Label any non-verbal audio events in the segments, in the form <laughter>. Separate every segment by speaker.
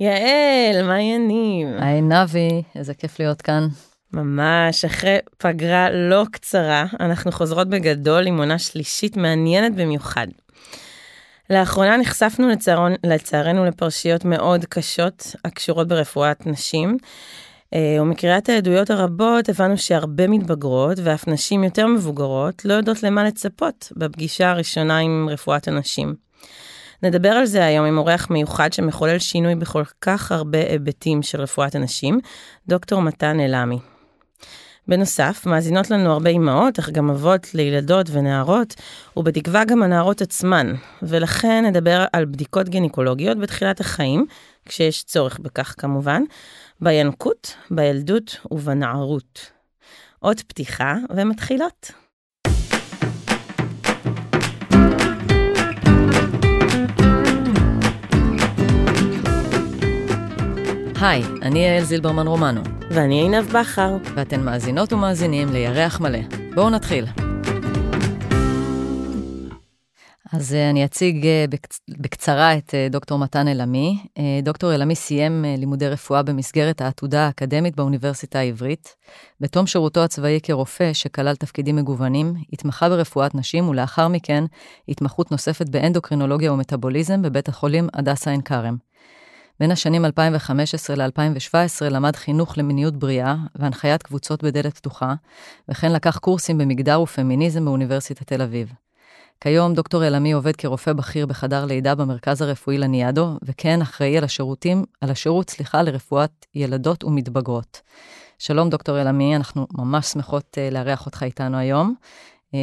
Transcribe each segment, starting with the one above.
Speaker 1: יעל, מה העניינים?
Speaker 2: היי נבי, איזה כיף להיות כאן.
Speaker 1: ממש, אחרי פגרה לא קצרה, אנחנו חוזרות בגדול עם עונה שלישית מעניינת במיוחד. לאחרונה נחשפנו לצערון, לצערנו לפרשיות מאוד קשות הקשורות ברפואת נשים, אה, ומקריאת העדויות הרבות הבנו שהרבה מתבגרות ואף נשים יותר מבוגרות לא יודעות למה לצפות בפגישה הראשונה עם רפואת הנשים. נדבר על זה היום עם אורח מיוחד שמחולל שינוי בכל כך הרבה היבטים של רפואת הנשים, דוקטור מתן אלעמי. בנוסף, מאזינות לנו הרבה אימהות, אך גם אבות לילדות ונערות, ובתקווה גם הנערות עצמן, ולכן נדבר על בדיקות גינקולוגיות בתחילת החיים, כשיש צורך בכך כמובן, בינקות, בילדות ובנערות. עוד פתיחה ומתחילות.
Speaker 2: היי, אני יעל זילברמן רומנו.
Speaker 1: ואני עינב בכר.
Speaker 2: ואתן מאזינות ומאזינים לירח מלא. בואו נתחיל. אז אה, אני אציג אה, בקצרה את אה, דוקטור מתן אלעמי. דוקטור אלעמי סיים לימודי רפואה במסגרת העתודה האקדמית באוניברסיטה העברית. בתום שירותו הצבאי כרופא, שכלל תפקידים מגוונים, התמחה ברפואת נשים, ולאחר מכן התמחות נוספת באנדוקרינולוגיה ומטאבוליזם בבית החולים הדסה עין כרם. בין השנים 2015 ל-2017 למד חינוך למיניות בריאה והנחיית קבוצות בדלת פתוחה, וכן לקח קורסים במגדר ופמיניזם באוניברסיטת תל אביב. כיום דוקטור אלעמי עובד כרופא בכיר בחדר לידה במרכז הרפואי לניאדו, וכן אחראי על השירותים, על השירות, סליחה, לרפואת ילדות ומתבגרות. שלום דוקטור אלעמי, אנחנו ממש שמחות uh, לארח אותך איתנו היום, uh,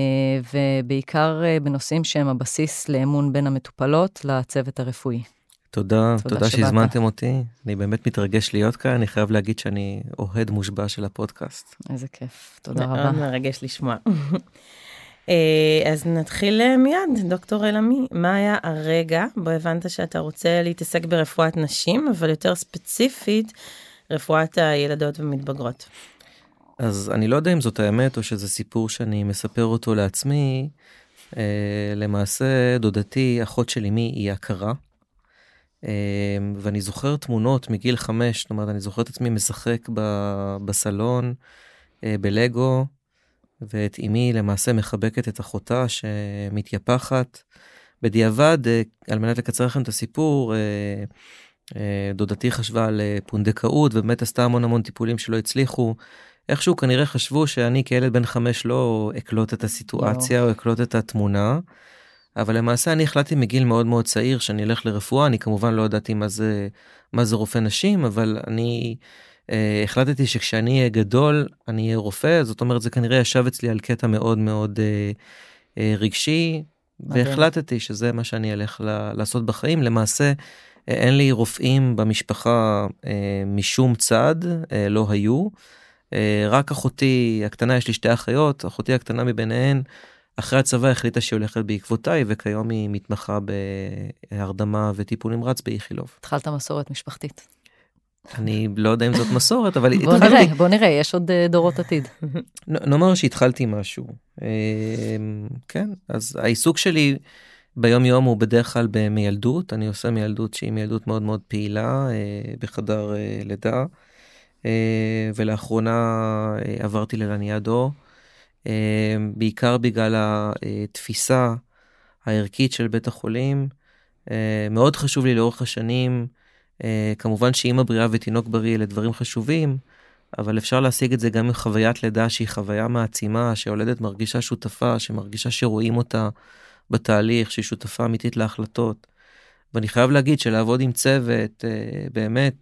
Speaker 2: ובעיקר uh, בנושאים שהם הבסיס לאמון בין המטופלות לצוות הרפואי.
Speaker 3: תודה, תודה שהזמנתם אותי. אני באמת מתרגש להיות כאן, אני חייב להגיד שאני אוהד מושבע של הפודקאסט.
Speaker 2: איזה כיף, תודה רבה.
Speaker 1: מאוד מרגש לשמוע. <laughs> אה, אז נתחיל אה, מיד, דוקטור אלעמי, מה היה הרגע בו הבנת שאתה רוצה להתעסק ברפואת נשים, אבל יותר ספציפית, רפואת הילדות ומתבגרות?
Speaker 3: אז אני לא יודע אם זאת האמת או שזה סיפור שאני מספר אותו לעצמי. אה, למעשה דודתי, אחות של אמי, היא הכרה. אמ, ואני זוכר תמונות מגיל חמש, זאת אומרת, אני זוכר את עצמי משחק ב, בסלון, אה, בלגו, ואת אמי למעשה מחבקת את אחותה שמתייפחת. בדיעבד, אה, על מנת לקצר לכם את הסיפור, אה, דודתי חשבה על פונדקאות ובאמת עשתה המון המון טיפולים שלא הצליחו. איכשהו כנראה חשבו שאני כילד בן חמש לא אקלוט את הסיטואציה או אקלוט את התמונה. אבל למעשה אני החלטתי מגיל מאוד מאוד צעיר שאני אלך לרפואה, אני כמובן לא ידעתי מה זה, מה זה רופא נשים, אבל אני אה, החלטתי שכשאני אהיה גדול אני אהיה רופא, זאת אומרת זה כנראה ישב אצלי על קטע מאוד מאוד אה, אה, רגשי, מדהים. והחלטתי שזה מה שאני אלך ל- לעשות בחיים. למעשה אה, אין לי רופאים במשפחה אה, משום צד, אה, לא היו. אה, רק אחותי הקטנה, יש לי שתי אחיות, אחותי הקטנה מביניהן. אחרי הצבא החליטה שהיא הולכת בעקבותיי וכיום היא מתמחה בהרדמה וטיפול נמרץ באיכילוב.
Speaker 2: התחלת מסורת משפחתית.
Speaker 3: אני לא יודע אם זאת מסורת אבל
Speaker 2: בוא התחלתי... נראה בוא נראה יש עוד אה, דורות עתיד.
Speaker 3: נאמר שהתחלתי משהו אמ, כן אז העיסוק שלי ביום יום הוא בדרך כלל במיילדות אני עושה מיילדות שהיא מיילדות מאוד מאוד פעילה אה, בחדר אה, לידה ולאחרונה עברתי ללניאדו. אמ, בעיקר בגלל התפיסה הערכית של בית החולים. אמ, מאוד חשוב לי לאורך השנים, אה, כמובן שאימא בריאה ותינוק בריא אלה דברים חשובים, אבל אפשר להשיג את זה גם עם חוויית לידה שהיא חוויה מעצימה, שהולדת מרגישה שותפה, שמרגישה שרואים אותה בתהליך, שהיא שותפה אמיתית להחלטות. ואני חייב להגיד שלעבוד עם צוות, אה, באמת,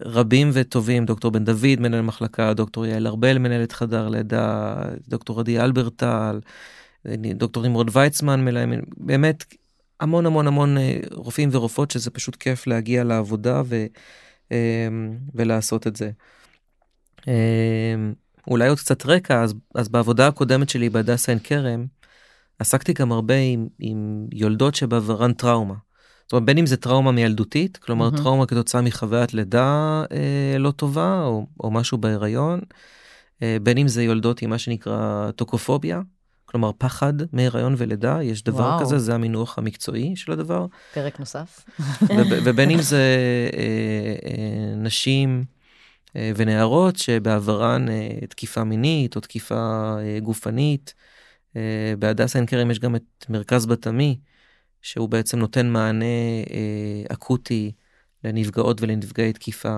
Speaker 3: רבים וטובים, דוקטור בן דוד, מנהל מחלקה, דוקטור יעל ארבל, מנהלת חדר לידה, דוקטור עדי אלברטל, דוקטור נמרוד ויצמן, מלהם, באמת המון המון המון אה, רופאים ורופאות שזה פשוט כיף להגיע לעבודה ו, אה, ולעשות את זה. אה, אולי עוד קצת רקע, אז, אז בעבודה הקודמת שלי בהדסה עין כרם, עסקתי גם הרבה עם, עם יולדות שבעברן טראומה. זאת אומרת, בין אם זה טראומה מילדותית, כלומר mm-hmm. טראומה כתוצאה מחוויית לידה אה, לא טובה או, או משהו בהיריון, אה, בין אם זה יולדות עם מה שנקרא טוקופוביה, כלומר פחד מהיריון ולידה, יש דבר
Speaker 2: וואו.
Speaker 3: כזה, זה המינוח המקצועי של הדבר.
Speaker 2: פרק נוסף.
Speaker 3: וב- <laughs> ובין אם זה אה, אה, נשים אה, ונערות שבעברן אה, תקיפה מינית או תקיפה אה, גופנית. אה, בהדסה עין כרם יש גם את מרכז בת עמי, שהוא בעצם נותן מענה אה, אקוטי לנפגעות ולנפגעי תקיפה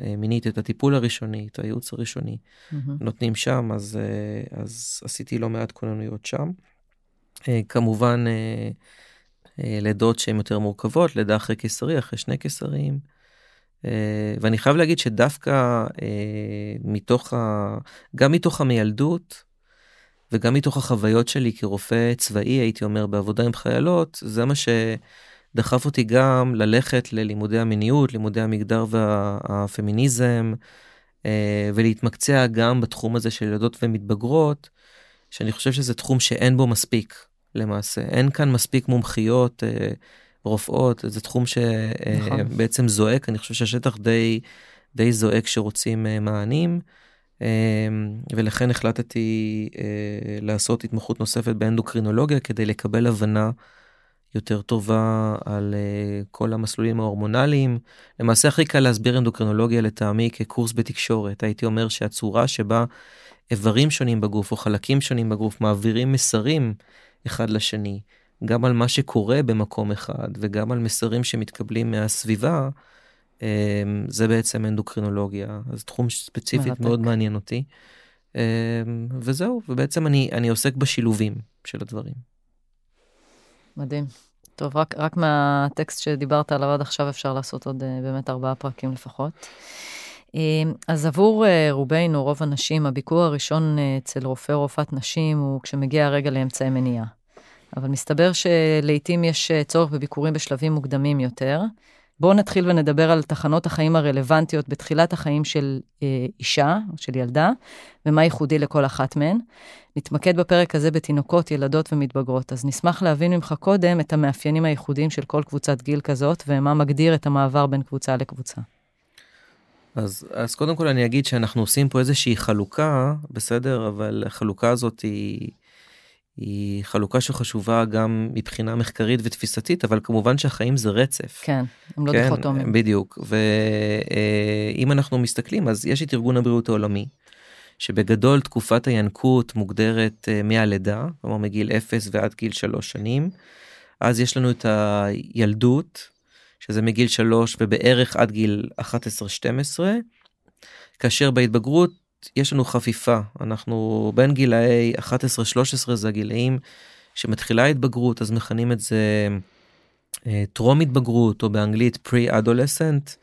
Speaker 3: אה, מינית, את הטיפול הראשוני, את הייעוץ הראשוני.
Speaker 2: מהמם.
Speaker 3: נותנים שם, אז, אה, אז עשיתי לא מעט כוננויות שם. אה, כמובן, אה, אה, לידות שהן יותר מורכבות, לידה אחרי קיסרי, אחרי שני קיסרים. אה, ואני חייב להגיד שדווקא אה, מתוך ה... גם מתוך המיילדות וגם מתוך החוויות שלי כרופא צבאי, הייתי אומר, בעבודה עם חיילות, זה מה שדחף אותי גם ללכת ללימודי המיניות, לימודי המגדר והפמיניזם, אה, ולהתמקצע גם בתחום הזה של ילדות ומתבגרות, שאני חושב שזה תחום שאין בו מספיק למעשה. אין כאן מספיק מומחיות, אה, רופאות, זה תחום
Speaker 2: נכון.
Speaker 3: שבעצם זועק, אני חושב שהשטח די, די זועק שרוצים אה, מענים. אה, ולכן החלטתי אה, לעשות התמחות נוספת באנדוקרינולוגיה כדי לקבל הבנה יותר טובה על אה, כל המסלולים ההורמונליים. למעשה הכי קל להסביר אנדוקרינולוגיה לטעמי כקורס בתקשורת. הייתי אומר שהצורה שבה איברים שונים בגוף או חלקים שונים בגוף מעבירים מסרים אחד לשני, גם על מה שקורה במקום אחד וגם על מסרים שמתקבלים מהסביבה, זה בעצם אנדוקרינולוגיה. אז תחום ספציפית
Speaker 2: מרתק.
Speaker 3: מאוד מעניין אותי. אה, וזהו, ובעצם אני, אני עוסק בשילובים של הדברים.
Speaker 2: מדהים. טוב, רק, רק מהטקסט שדיברת עליו עד עכשיו אפשר לעשות עוד אה, באמת ארבעה פרקים לפחות. אה, אז עבור אה, רובנו, רוב הנשים, הביקור הראשון אה, אצל רופא או רופאת נשים הוא כשמגיע הרגע לאמצעי מניעה. אבל מסתבר שלעיתים יש צורך בביקורים בשלבים מוקדמים יותר. בואו נתחיל ונדבר על תחנות החיים הרלוונטיות בתחילת החיים של אה, אישה של ילדה, ומה ייחודי לכל אחת מהן. נתמקד בפרק הזה בתינוקות, ילדות ומתבגרות, אז נשמח להבין ממך קודם את המאפיינים הייחודיים של כל קבוצת גיל כזאת, ומה מגדיר את המעבר בין קבוצה לקבוצה.
Speaker 3: אז, אז קודם כל אני אגיד שאנחנו עושים פה איזושהי חלוקה, בסדר? אבל החלוקה הזאת היא, היא חלוקה שחשובה גם מבחינה מחקרית ותפיסתית, אבל כמובן שהחיים זה רצף.
Speaker 2: כן, הם לא דיכוטומיים.
Speaker 3: בדיוק. ואם אנחנו מסתכלים, אז יש את ארגון הבריאות העולמי, שבגדול תקופת הינקות מוגדרת אה, מהלידה, כלומר מגיל 0 ועד גיל 3 שנים. אז יש לנו את הילדות, שזה מגיל 3 ובערך עד גיל 11-12, כאשר בהתבגרות יש לנו חפיפה, אנחנו בין גילאי 11-13 זה הגילאים שמתחילה ההתבגרות, אז מכנים את זה אה, טרום התבגרות, או באנגלית pre-adolescent,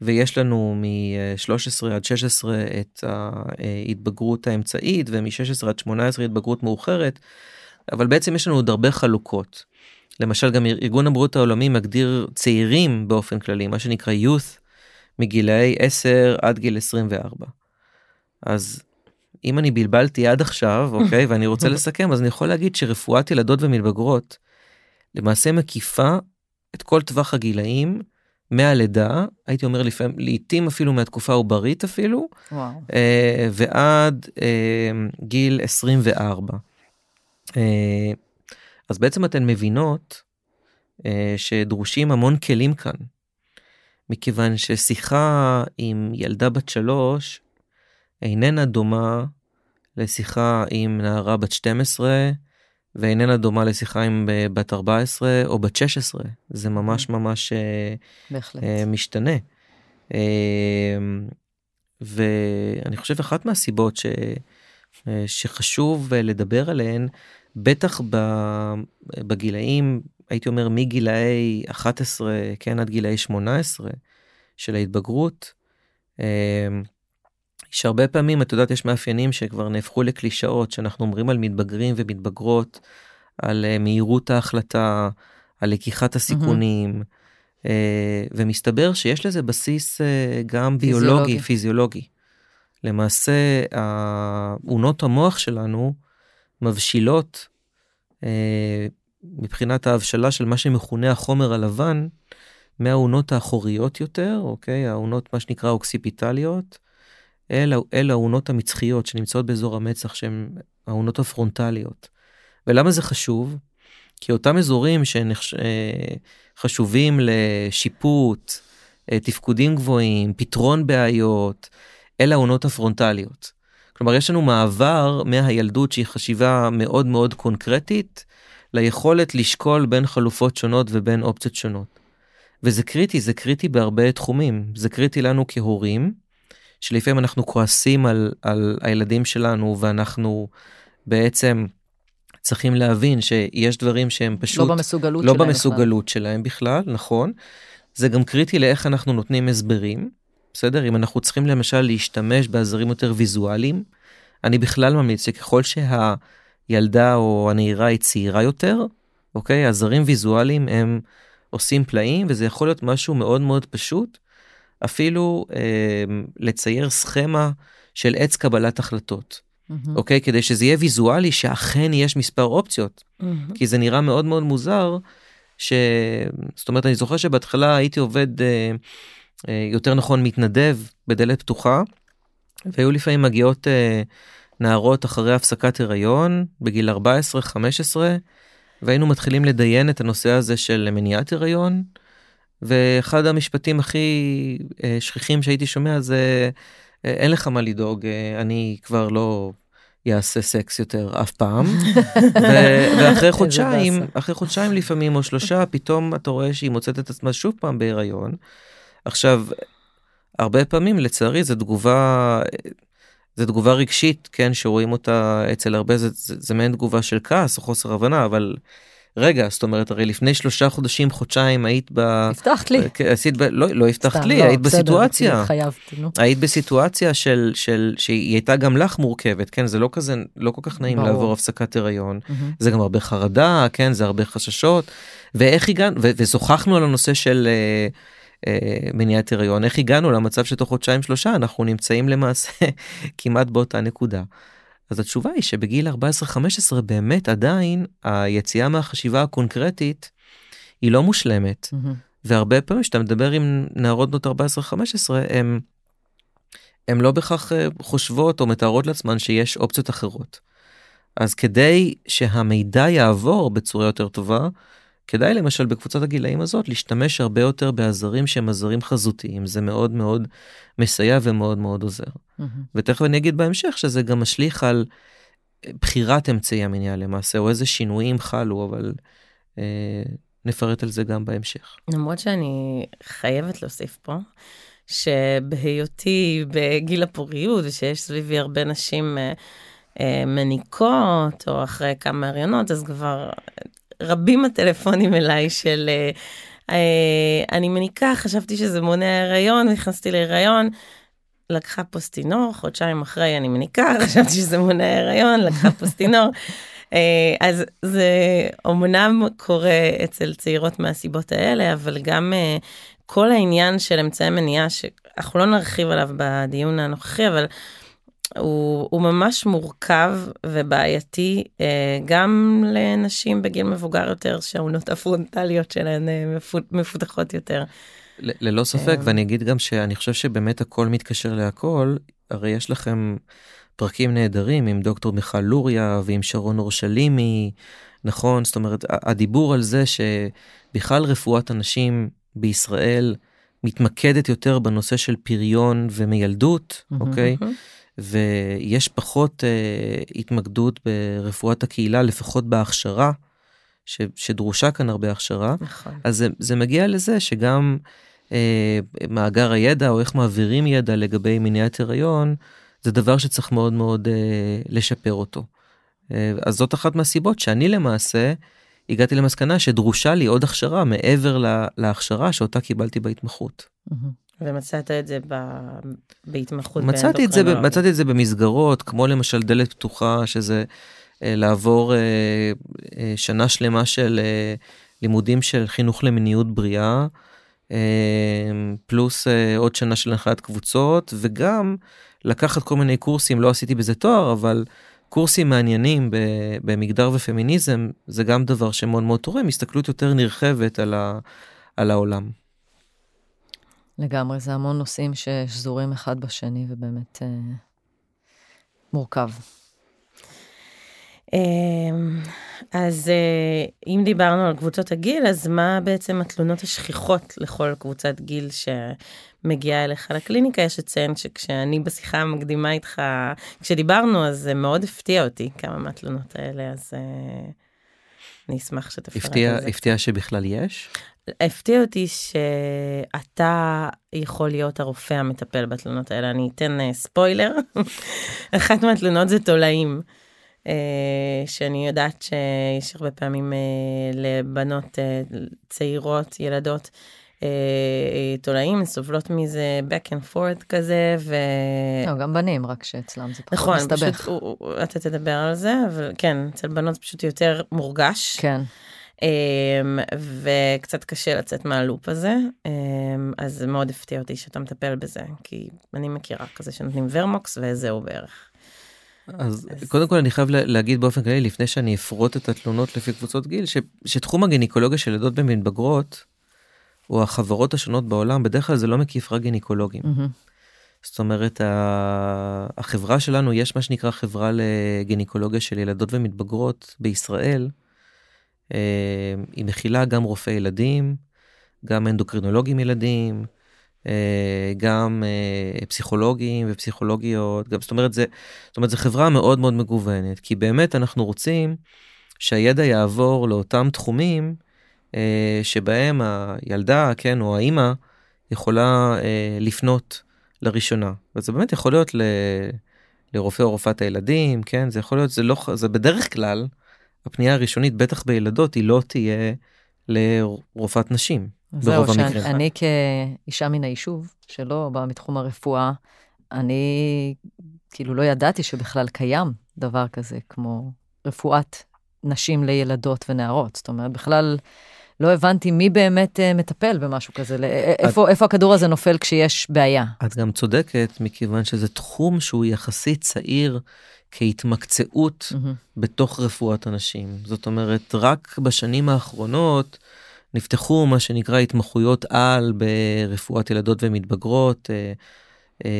Speaker 3: ויש לנו מ-13 עד 16 את ההתבגרות האמצעית, ומ-16 עד 18 התבגרות מאוחרת, אבל בעצם יש לנו עוד הרבה חלוקות. למשל גם ארגון הבריאות העולמי מגדיר צעירים באופן כללי, מה שנקרא youth, מגילאי 10 עד גיל 24. אז אם אני בלבלתי עד עכשיו, <laughs> אוקיי, ואני רוצה לסכם, אז אני יכול להגיד שרפואת ילדות ומתבגרות למעשה מקיפה את כל טווח הגילאים מהלידה, הייתי אומר לפעמים, לעתים אפילו מהתקופה העוברית אפילו,
Speaker 2: וואו.
Speaker 3: אה, ועד אה, גיל 24. אה, אז בעצם אתן מבינות אה, שדרושים המון כלים כאן, מכיוון ששיחה עם ילדה בת שלוש איננה דומה לשיחה עם נערה בת 12, ואיננה דומה לשיחה עם בת 14 או בת 16. זה ממש ממש אה,
Speaker 2: בהחלט.
Speaker 3: אה, משתנה. אה, ואני חושב אחת מהסיבות ש, אה, שחשוב לדבר עליהן, בטח בגילאים, הייתי אומר מגילאי 11, כן, עד גילאי 18 של ההתבגרות, אה, שהרבה פעמים, את יודעת, יש מאפיינים שכבר נהפכו לקלישאות, שאנחנו אומרים על מתבגרים ומתבגרות, על אה, מהירות ההחלטה, על לקיחת הסיכונים, אה, ומסתבר שיש לזה בסיס אה, גם
Speaker 2: פיזיולוגי.
Speaker 3: ביולוגי, פיזיולוגי. למעשה, אונות המוח שלנו מבשילות מבחינת ההבשלה של מה שמכונה החומר הלבן, מהאונות האחוריות יותר, אוקיי? האונות מה שנקרא אוקסיפיטליות, אל, האונות המצחיות שנמצאות באזור המצח שהן האונות הפרונטליות. ולמה זה חשוב? כי אותם אזורים שחשובים לשיפוט, תפקודים גבוהים, פתרון בעיות, אלה העונות הפרונטליות. כלומר, יש לנו מעבר מהילדות שהיא חשיבה מאוד מאוד קונקרטית, ליכולת לשקול בין חלופות שונות ובין אופציות שונות. וזה קריטי, זה קריטי בהרבה תחומים. זה קריטי לנו כהורים, שלפעמים אנחנו כועסים על, על הילדים שלנו ואנחנו בעצם צריכים להבין שיש דברים שהם פשוט
Speaker 2: לא במסוגלות,
Speaker 3: לא
Speaker 2: שלהם,
Speaker 3: במסוגלות בכלל. שלהם בכלל, נכון. זה גם קריטי לאיך אנחנו נותנים הסברים, בסדר? אם אנחנו צריכים למשל להשתמש בעזרים יותר ויזואליים, אני בכלל ממליץ שככל שהילדה או הנעירה היא צעירה יותר, אוקיי? עזרים ויזואליים הם עושים פלאים וזה יכול להיות משהו מאוד מאוד פשוט, אפילו אה, לצייר סכמה של עץ קבלת החלטות. Mm-hmm. אוקיי? כדי שזה יהיה ויזואלי שאכן יש מספר אופציות. Mm-hmm. כי זה נראה מאוד מאוד מוזר, ש... זאת אומרת, אני זוכר שבהתחלה הייתי עובד, אה, אה, יותר נכון, מתנדב בדלת פתוחה, והיו לפעמים מגיעות אה, נערות אחרי הפסקת הריון, בגיל 14-15, והיינו מתחילים לדיין את הנושא הזה של מניעת הריון, ואחד המשפטים הכי אה, שכיחים שהייתי שומע זה, אה, אין לך מה לדאוג, אה, אני כבר לא יעשה סקס יותר אף פעם. <laughs> ו- ואחרי חודשיים, אחרי חודשיים לפעמים או שלושה, פתאום אתה רואה שהיא מוצאת את עצמה שוב פעם בהיריון. עכשיו, הרבה פעמים לצערי זו תגובה, זו תגובה רגשית, כן, שרואים אותה אצל הרבה, זה, זה, זה מעין תגובה של כעס או חוסר הבנה, אבל רגע, זאת אומרת, הרי לפני שלושה חודשים, חודשיים, היית ב...
Speaker 2: הבטחת לי.
Speaker 3: עשית ב... לא, לא הבטחת לי, לא, היית בסדר, בסיטואציה.
Speaker 2: התחייבתי, נו.
Speaker 3: היית בסיטואציה של, של, שהיא הייתה גם לך מורכבת, כן? זה לא כזה, לא כל כך נעים ברור. לעבור הפסקת הריון. Mm-hmm. זה גם הרבה חרדה, כן? זה הרבה חששות. ואיך הגענו, ו- ושוחחנו על הנושא של... uh, uh, מניעת הריון איך הגענו למצב שתוך חודשיים שלושה אנחנו נמצאים למעשה <laughs> כמעט באותה נקודה. אז התשובה היא שבגיל 14-15 באמת עדיין היציאה מהחשיבה הקונקרטית היא לא מושלמת. Mm-hmm. והרבה פעמים כשאתה מדבר עם נערות בנות 14-15 הם, הם לא בהכרח אה, חושבות או מתארות לעצמן שיש אופציות אחרות. אז כדי שהמידע יעבור בצורה יותר טובה, כדאי למשל בקבוצת הגילאים הזאת להשתמש הרבה יותר בעזרים שהם עזרים חזותיים, זה מאוד מאוד מסייע ומאוד מאוד עוזר. Mm-hmm. ותכף אני אגיד בהמשך שזה גם משליך על בחירת אמצעי המניעה למעשה, או איזה שינויים חלו, אבל אה, נפרט על זה גם בהמשך.
Speaker 1: למרות שאני חייבת להוסיף פה, שבהיותי בגיל הפוריות, ושיש סביבי הרבה נשים אה, אה, מניקות, או אחרי כמה הריונות, אז כבר רבים הטלפונים אליי של אה, אה, אני מניקה, חשבתי שזה מונע הריון, נכנסתי להיריון. לקחה פוסטינור, חודשיים אחרי אני מניקה, <laughs> חשבתי שזה מונע הריון, לקחה פוסטינור. אה, אז זה אומנם קורה אצל צעירות מהסיבות האלה, אבל גם כל העניין של אמצעי מניעה, שאנחנו לא נרחיב עליו בדיון הנוכחי, אבל הוא, הוא ממש מורכב ובעייתי אה, גם לנשים בגיל מבוגר יותר שהעונות הפרונטליות שלהן אה, מפותחות יותר.
Speaker 3: ללא ספק אה, ואני אגיד גם שאני חושב שבאמת הכל מתקשר להכל הרי יש לכם פרקים נהדרים עם דוקטור מיכל לוריה ועם שרון אורשלימי נכון זאת אומרת הדיבור על זה שבכלל רפואת הנשים בישראל מתמקדת יותר בנושא של פריון ומילדות אוקיי. Mm-hmm. ויש פחות אה, התמקדות ברפואת הקהילה, לפחות בהכשרה, ש, שדרושה כאן הרבה הכשרה. נכון. אז זה, זה מגיע לזה שגם אה, מאגר הידע, או איך מעבירים ידע לגבי מניעת הריון, זה דבר שצריך מאוד מאוד אה, לשפר אותו. אה, אז זאת אחת מהסיבות שאני למעשה הגעתי למסקנה שדרושה לי עוד הכשרה מעבר לה, להכשרה שאותה קיבלתי בהתמחות. Mm-hmm.
Speaker 1: ומצאת את זה ב... בהתמחות
Speaker 3: מצאתי את, זה, מצאתי את זה במסגרות, כמו למשל דלת פתוחה, שזה אה, לעבור אה, אה, שנה שלמה של אה, לימודים של חינוך למיניות בריאה, אה, פלוס אה, עוד שנה של הנחיית קבוצות, וגם לקחת כל מיני קורסים, לא עשיתי בזה תואר, אבל קורסים מעניינים במגדר ופמיניזם, זה גם דבר שמאוד מאוד תורם, הסתכלות יותר נרחבת על, ה, על העולם.
Speaker 2: לגמרי, זה המון נושאים ששזורים אחד בשני ובאמת אה, מורכב.
Speaker 1: אה, אז אה, אם דיברנו על קבוצות הגיל, אז מה בעצם התלונות השכיחות לכל קבוצת גיל שמגיעה אליך לקליניקה? יש לציין שכשאני בשיחה המקדימה איתך, כשדיברנו, אז זה מאוד הפתיע אותי כמה מהתלונות האלה, אז אה, אני אשמח שתפרט על זה.
Speaker 3: הפתיע שבכלל יש?
Speaker 1: הפתיע אותי שאתה יכול להיות הרופא המטפל בתלונות האלה. אני אתן אה, ספוילר, <laughs> אחת מהתלונות זה תולעים. אה, שאני יודעת שיש הרבה פעמים אה, לבנות צעירות, ילדות, תולעים, סובלות מזה back and forth כזה, ו...
Speaker 2: לא, גם בנים, רק שאצלם זה פחות
Speaker 1: נכון,
Speaker 2: מסתבך.
Speaker 1: פשוט הוא- הוא- אתה תדבר על זה, אבל כן, אצל בנות פשוט יותר מורגש.
Speaker 2: כן.
Speaker 1: אמ, וקצת קשה לצאת מהלופ הזה, אמ, אז זה מאוד הפתיע אותי שאתה מטפל בזה, כי אני מכירה כזה שנותנים ורמוקס וזהו בערך.
Speaker 3: אז
Speaker 1: אז-
Speaker 3: קודם כל אני חייב לה- להגיד באופן כללי לפני שאני אפרוט את התלונות לפי קבוצות גיל ש, שתחום הגינקולוגיה של ילדות במתבגרות או החברות השונות בעולם בדרך כלל זה לא מקיף רק גינקולוגים.
Speaker 2: מהמם.
Speaker 3: זאת אומרת החברה שלנו יש מה שנקרא חברה לגינקולוגיה של ילדות ומתבגרות בישראל. אה, היא מכילה גם רופאי ילדים, גם אנדוקרינולוגים ילדים, אה, גם אה, פסיכולוגים ופסיכולוגיות, גם, זאת אומרת זה, זאת אומרת זה חברה מאוד מאוד מגוונת, כי באמת אנחנו רוצים שהידע יעבור לאותם תחומים שבהם הילדה, כן, או האימא, יכולה לפנות לראשונה. וזה באמת יכול להיות ל... לרופא או רופאת הילדים, כן, זה יכול להיות, זה לא, זה בדרך כלל, הפנייה הראשונית, בטח בילדות, היא לא תהיה לרופאת נשים.
Speaker 2: זהו,
Speaker 3: ברוב המקרים.
Speaker 2: שאני כאישה מן היישוב, שלא באה מתחום הרפואה, אני כאילו לא ידעתי שבכלל קיים דבר כזה כמו רפואת נשים לילדות ונערות. זאת אומרת, בכלל לא הבנתי מי באמת אה, מטפל במשהו כזה, לא- אה, איפה, איפה הכדור הזה נופל כשיש בעיה.
Speaker 3: את גם צודקת, מכיוון שזה תחום שהוא יחסית צעיר כהתמקצעות
Speaker 2: מהמם.
Speaker 3: בתוך רפואת הנשים. זאת אומרת, רק בשנים האחרונות נפתחו מה שנקרא התמחויות על ברפואת ילדות ומתבגרות. אה, אה,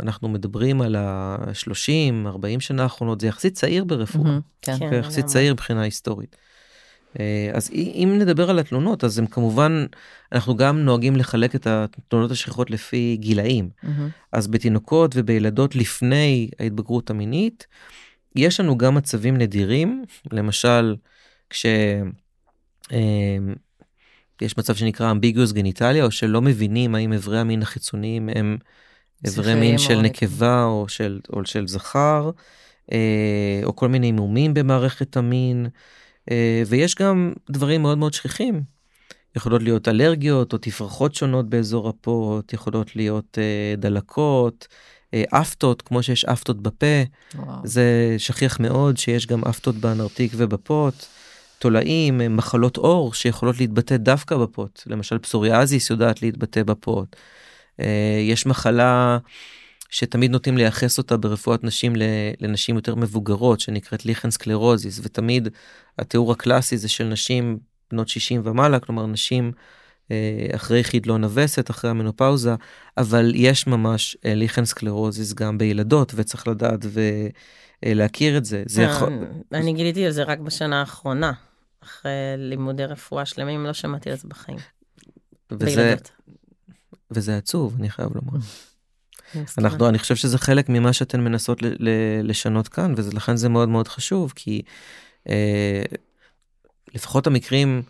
Speaker 3: אנחנו מדברים על ה-30, 40 שנה האחרונות, זה יחסית צעיר ברפואה.
Speaker 2: מהמם, כן.
Speaker 1: כן.
Speaker 3: כן, יחסית
Speaker 1: לגמרי.
Speaker 3: צעיר מבחינה היסטורית. אה, אז אם נדבר על התלונות, אז הם כמובן, אנחנו גם נוהגים לחלק את התלונות השכיחות לפי גילאים.
Speaker 2: מהמם.
Speaker 3: אז בתינוקות ובילדות לפני ההתבגרות המינית, יש לנו גם מצבים נדירים, למשל כש... אה, יש מצב שנקרא אמביגוס גניטליה, או שלא מבינים האם אברי המין החיצוניים הם
Speaker 2: זכריים
Speaker 3: מין
Speaker 2: או
Speaker 3: של
Speaker 2: נקבה.
Speaker 3: נקבה או של, או של זכר, אה, או כל מיני מומים במערכת המין, ויש גם דברים מאוד מאוד שכיחים. יכולות להיות אלרגיות או תפרחות שונות באזור הפות, יכולות להיות אה, דלקות, אה, אפטות, כמו שיש אפטות בפה,
Speaker 2: וואו.
Speaker 3: זה שכיח מאוד שיש גם אפטות באנרתיק ובפות. תולעים, אה, מחלות עור שיכולות להתבטא דווקא בפות, למשל פסוריאזיס יודעת להתבטא בפות. אה, יש מחלה שתמיד נוטים לייחס אותה ברפואת נשים לנשים יותר מבוגרות שנקראת ליכן סקלרוזיס ותמיד התיאור הקלאסי זה של נשים בנות 60 ומעלה כלומר נשים אה, אחרי חדלון הווסת אחרי המנופאוזה אבל יש ממש אה, ליכן סקלרוזיס גם בילדות וצריך לדעת ולהכיר את זה. זה יכול...
Speaker 1: אה, אני גיליתי על זה רק בשנה האחרונה, אחרי לימודי רפואה שלמים, לא שמעתי על זה בחיים.
Speaker 3: וזה. וזה עצוב אני חייב לומר. אנחנו אני חושב שזה חלק ממה שאתן מנסות ל- ל- לשנות כאן ולכן זה מאוד מאוד חשוב כי אה, לפחות המקרים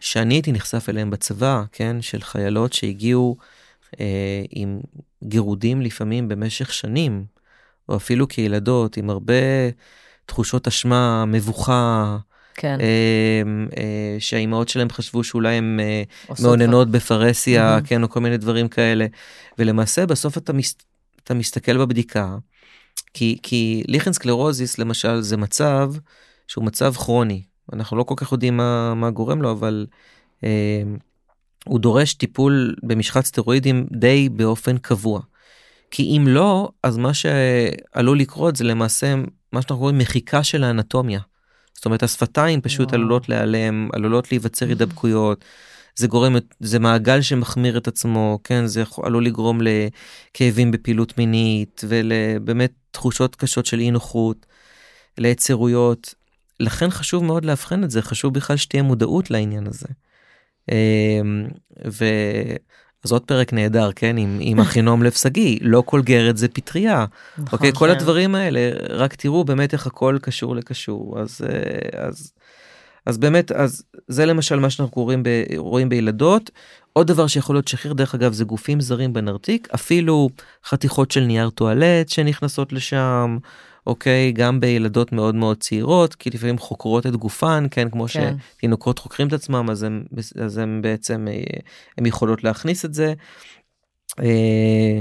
Speaker 3: שאני הייתי נחשף אליהם בצבא כן של חיילות שהגיעו אה, עם גירודים לפעמים במשך שנים או אפילו כילדות עם הרבה תחושות אשמה מבוכה
Speaker 2: כן.
Speaker 3: אה, אה, שהאימהות שלהם חשבו שאולי הם אה,
Speaker 2: עושות
Speaker 3: מאוננות בפרהסיה,
Speaker 2: מהמם.
Speaker 3: כן, או כל מיני דברים כאלה. ולמעשה בסוף אתה, מס, אתה מסתכל בבדיקה, כי, כי ליכן סקלרוזיס למשל זה מצב שהוא מצב כרוני. אנחנו לא כל כך יודעים מה, מה גורם לו, אבל אה, הוא דורש טיפול במשחת סטרואידים די באופן קבוע. כי אם לא, אז מה שעלול לקרות זה למעשה מה שאנחנו קוראים מחיקה של האנטומיה. זאת אומרת השפתיים פשוט
Speaker 2: וואו.
Speaker 3: עלולות להיעלם, עלולות להיווצר הידבקויות. זה גורם, זה מעגל שמחמיר את עצמו, כן, זה יכול- עלול לגרום לכאבים בפעילות מינית ולבאמת תחושות קשות של אי נוחות, ליצירויות. לכן חשוב מאוד לאבחן את זה, חשוב בכלל שתהיה מודעות לעניין הזה. אז עוד פרק נהדר, כן, עם, עם אחינום לב שגיא, לא כל גרד זה פטריה. נכון, אוקיי, כל כן. הדברים האלה, רק תראו באמת איך הכל קשור לקשור. אז, אז, אז באמת, אז זה למשל מה שאנחנו רואים, ב, רואים בילדות. עוד דבר שיכול להיות שחרר, דרך אגב, זה גופים זרים בנרתיק, אפילו חתיכות של נייר טואלט שנכנסות לשם, אוקיי? גם בילדות מאוד מאוד צעירות, כי לפעמים חוקרות את גופן, כן? כמו כן. שתינוקות חוקרים את עצמם, אז הם, אז הם בעצם, אה, הם יכולות להכניס את זה. אה,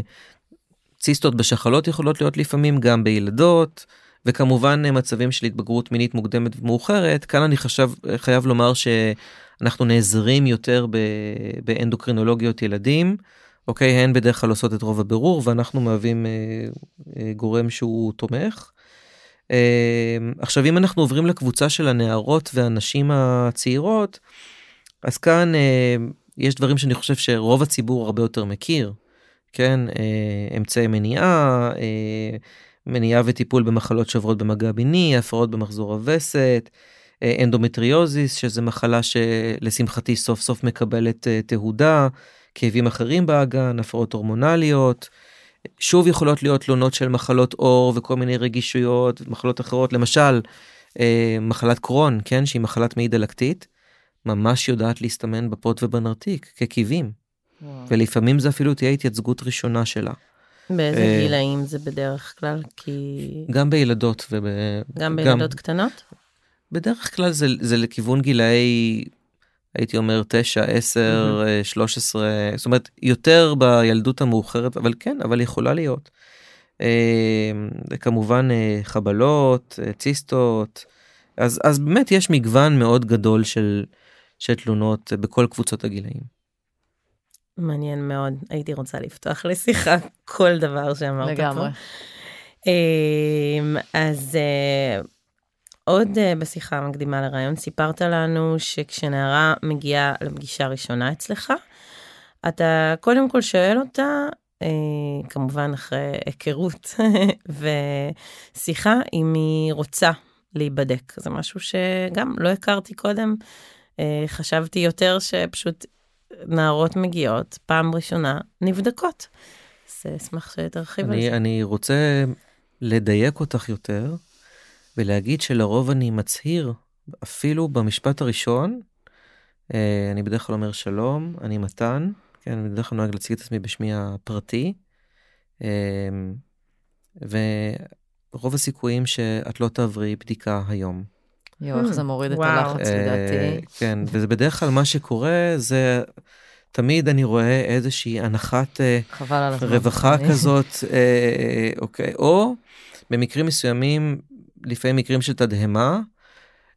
Speaker 3: ציסטות בשחלות יכולות להיות לפעמים גם בילדות. וכמובן מצבים של התבגרות מינית מוקדמת ומאוחרת כאן אני חשב חייב לומר שאנחנו נעזרים יותר באנדוקרינולוגיות ילדים אוקיי הן בדרך כלל עושות את רוב הבירור ואנחנו מהווים אה, אה, גורם שהוא תומך. אה, עכשיו אם אנחנו עוברים לקבוצה של הנערות והנשים הצעירות אז כאן אה, יש דברים שאני חושב שרוב הציבור הרבה יותר מכיר כן אה, אמצעי מניעה. אה, מניעה וטיפול במחלות שעוברות במגע מיני, הפרעות במחזור הווסת, אנדומטריוזיס, שזה מחלה שלשמחתי סוף סוף מקבלת תהודה, כאבים אחרים באגן, הפרעות הורמונליות. שוב יכולות להיות תלונות של מחלות עור וכל מיני רגישויות ומחלות אחרות, למשל אה, מחלת קרון, כן, שהיא מחלת מעי דלקתית, ממש יודעת להסתמן בפוט ובנרתיק ככאבים. ולפעמים זה אפילו תהיה התייצגות ראשונה שלה.
Speaker 1: באיזה אה, גילאים זה בדרך כלל? כי...
Speaker 3: גם בילדות וב...
Speaker 1: גם בילדות גם... קטנות?
Speaker 3: בדרך כלל זה, זה לכיוון גילאי, הייתי אומר 9, 10, mm-hmm. 13, זאת אומרת יותר בילדות המאוחרת, אבל כן, אבל יכולה להיות. אה, כמובן אה, חבלות, ציסטות, אז, אז באמת יש מגוון מאוד גדול של, של תלונות בכל קבוצות הגילאים.
Speaker 1: מעניין מאוד, הייתי רוצה לפתוח לשיחה כל דבר שאמרת לגמרי. פה. אמ, אז אה, עוד אה, בשיחה המקדימה לרעיון סיפרת לנו שכשנערה מגיעה לפגישה ראשונה אצלך, אתה קודם כל שואל אותה, אה, כמובן אחרי היכרות <laughs> ושיחה, אם היא רוצה להיבדק. זה משהו שגם לא הכרתי קודם, חשבתי יותר שפשוט נערות מגיעות פעם ראשונה נבדקות. אז אשמח שתרחיב על זה.
Speaker 3: אני רוצה לדייק אותך יותר ולהגיד שלרוב אני מצהיר אפילו במשפט הראשון אה, אני בדרך כלל אומר שלום אני מתן כן אני בדרך כלל נוהג להציג את עצמי בשמי הפרטי. אה, ורוב הסיכויים שאת לא תעברי בדיקה היום.
Speaker 2: יואו, איך זה מוריד את הלחץ לדעתי. אה,
Speaker 3: כן, וזה בדרך כלל מה שקורה זה, תמיד אני רואה איזושהי הנחת אה, רווחה כזאת, אוקיי, או במקרים מסוימים, לפעמים מקרים של תדהמה,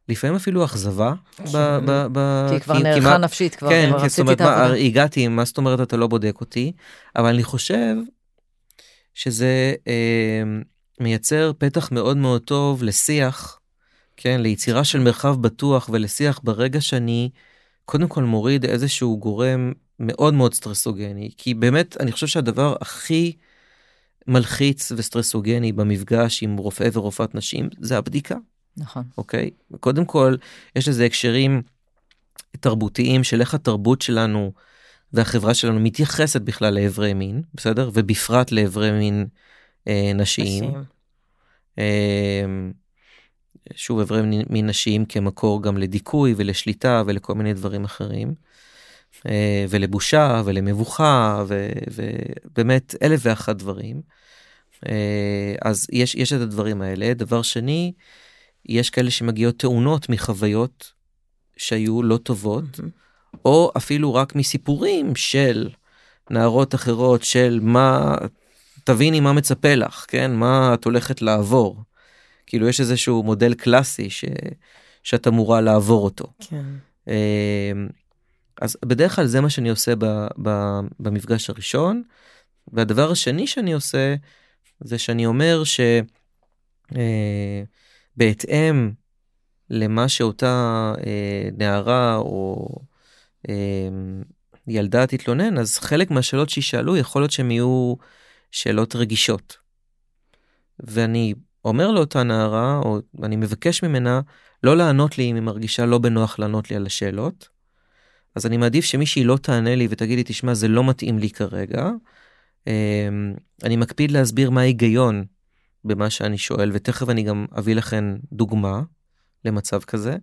Speaker 3: לפעמים אפילו אכזבה.
Speaker 2: כי כבר נערכה נפשית, כבר
Speaker 3: כן, רציתי את העבודה. כן, הגעתי, מה זאת אומרת אתה לא בודק אותי, אבל אני חושב שזה מייצר פתח מאוד מאוד טוב לשיח. כן, ליצירה של מרחב בטוח ולשיח ברגע שאני קודם כל מוריד איזשהו גורם מאוד מאוד סטרסוגני, כי באמת אני חושב שהדבר הכי מלחיץ וסטרסוגני במפגש עם רופא ורופאת נשים זה הבדיקה.
Speaker 2: נכון.
Speaker 3: אוקיי? קודם כל יש לזה הקשרים תרבותיים של איך התרבות שלנו והחברה שלנו מתייחסת בכלל לאיברי מין, בסדר? ובפרט לאיברי מין אה, נשיים. נשים. אה, שוב איברי מין נשיים כמקור גם לדיכוי ולשליטה ולכל מיני דברים אחרים. אה, ולבושה ולמבוכה ובאמת אלף ואחת דברים. אה, אז יש, יש את הדברים האלה. דבר שני, יש כאלה שמגיעות תאונות מחוויות שהיו לא טובות, mm-hmm. או אפילו רק מסיפורים של נערות אחרות של מה, תביני מה מצפה לך, כן? מה את הולכת לעבור. כאילו יש איזשהו מודל קלאסי ש... שאת אמורה לעבור אותו.
Speaker 1: כן.
Speaker 3: אז בדרך כלל זה מה שאני עושה ב... ב... במפגש הראשון. והדבר השני שאני עושה זה שאני אומר שבהתאם אה, למה שאותה אה, נערה או אה, ילדה תתלונן אז חלק מהשאלות שישאלו יכול להיות שהן יהיו שאלות רגישות. ואני אומר לאותה נערה, או אני מבקש ממנה, לא לענות לי אם היא מרגישה לא בנוח לענות לי על השאלות. אז אני מעדיף שמישהי לא תענה לי ותגיד לי, תשמע, זה לא מתאים לי כרגע. אמ, אני מקפיד להסביר מה ההיגיון במה שאני שואל, ותכף אני גם אביא לכם דוגמה למצב כזה.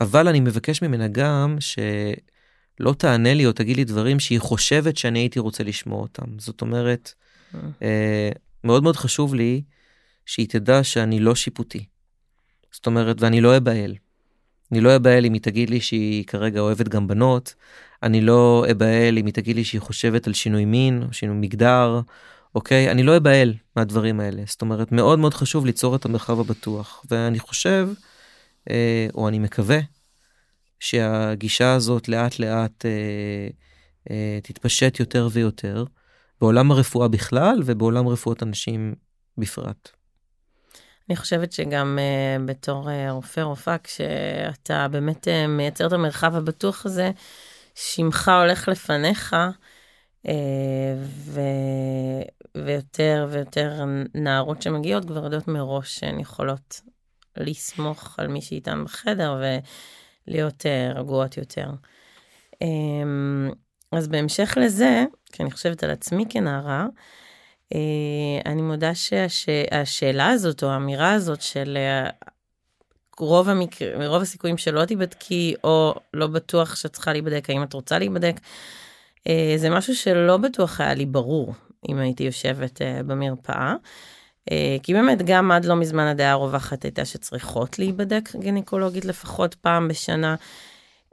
Speaker 3: אבל אני מבקש ממנה גם שלא תענה לי או תגיד לי דברים שהיא חושבת שאני הייתי רוצה לשמוע אותם. זאת אומרת, אה. אה, מאוד מאוד חשוב לי שהיא תדע שאני לא שיפוטי. זאת אומרת, ואני לא אבהל. אני לא אבהל אם היא תגיד לי שהיא כרגע אוהבת גם בנות, אני לא אבהל אם היא תגיד לי שהיא חושבת על שינוי מין או שינוי מגדר, אוקיי? אני לא אבהל מהדברים האלה. זאת אומרת, מאוד מאוד חשוב ליצור את המרחב הבטוח. ואני חושב, אה, או אני מקווה, שהגישה הזאת לאט לאט אה, אה, תתפשט יותר ויותר בעולם הרפואה בכלל ובעולם רפואת אנשים בפרט.
Speaker 1: אני חושבת שגם uh, בתור uh, רופא רופאה, כשאתה באמת uh, מייצר את המרחב הבטוח הזה, שמך הולך לפניך, uh, ו... ויותר ויותר נערות שמגיעות כבר יודעות מראש שהן יכולות לסמוך על מי שאיתן בחדר ולהיות uh, רגועות יותר. Um, אז בהמשך לזה, כי אני חושבת על עצמי כנערה, אני מודה שהשאלה הזאת, או האמירה הזאת של אה, רוב, המקר... רוב הסיכויים שלא תיבדקי, או לא בטוח שאת צריכה להיבדק, האם את רוצה להיבדק, אה, זה משהו שלא בטוח היה לי ברור אם הייתי יושבת במרפאה. כי באמת גם עד לא מזמן הדעה הרווחת הייתה שצריכות להיבדק גינקולוגית לפחות פעם בשנה.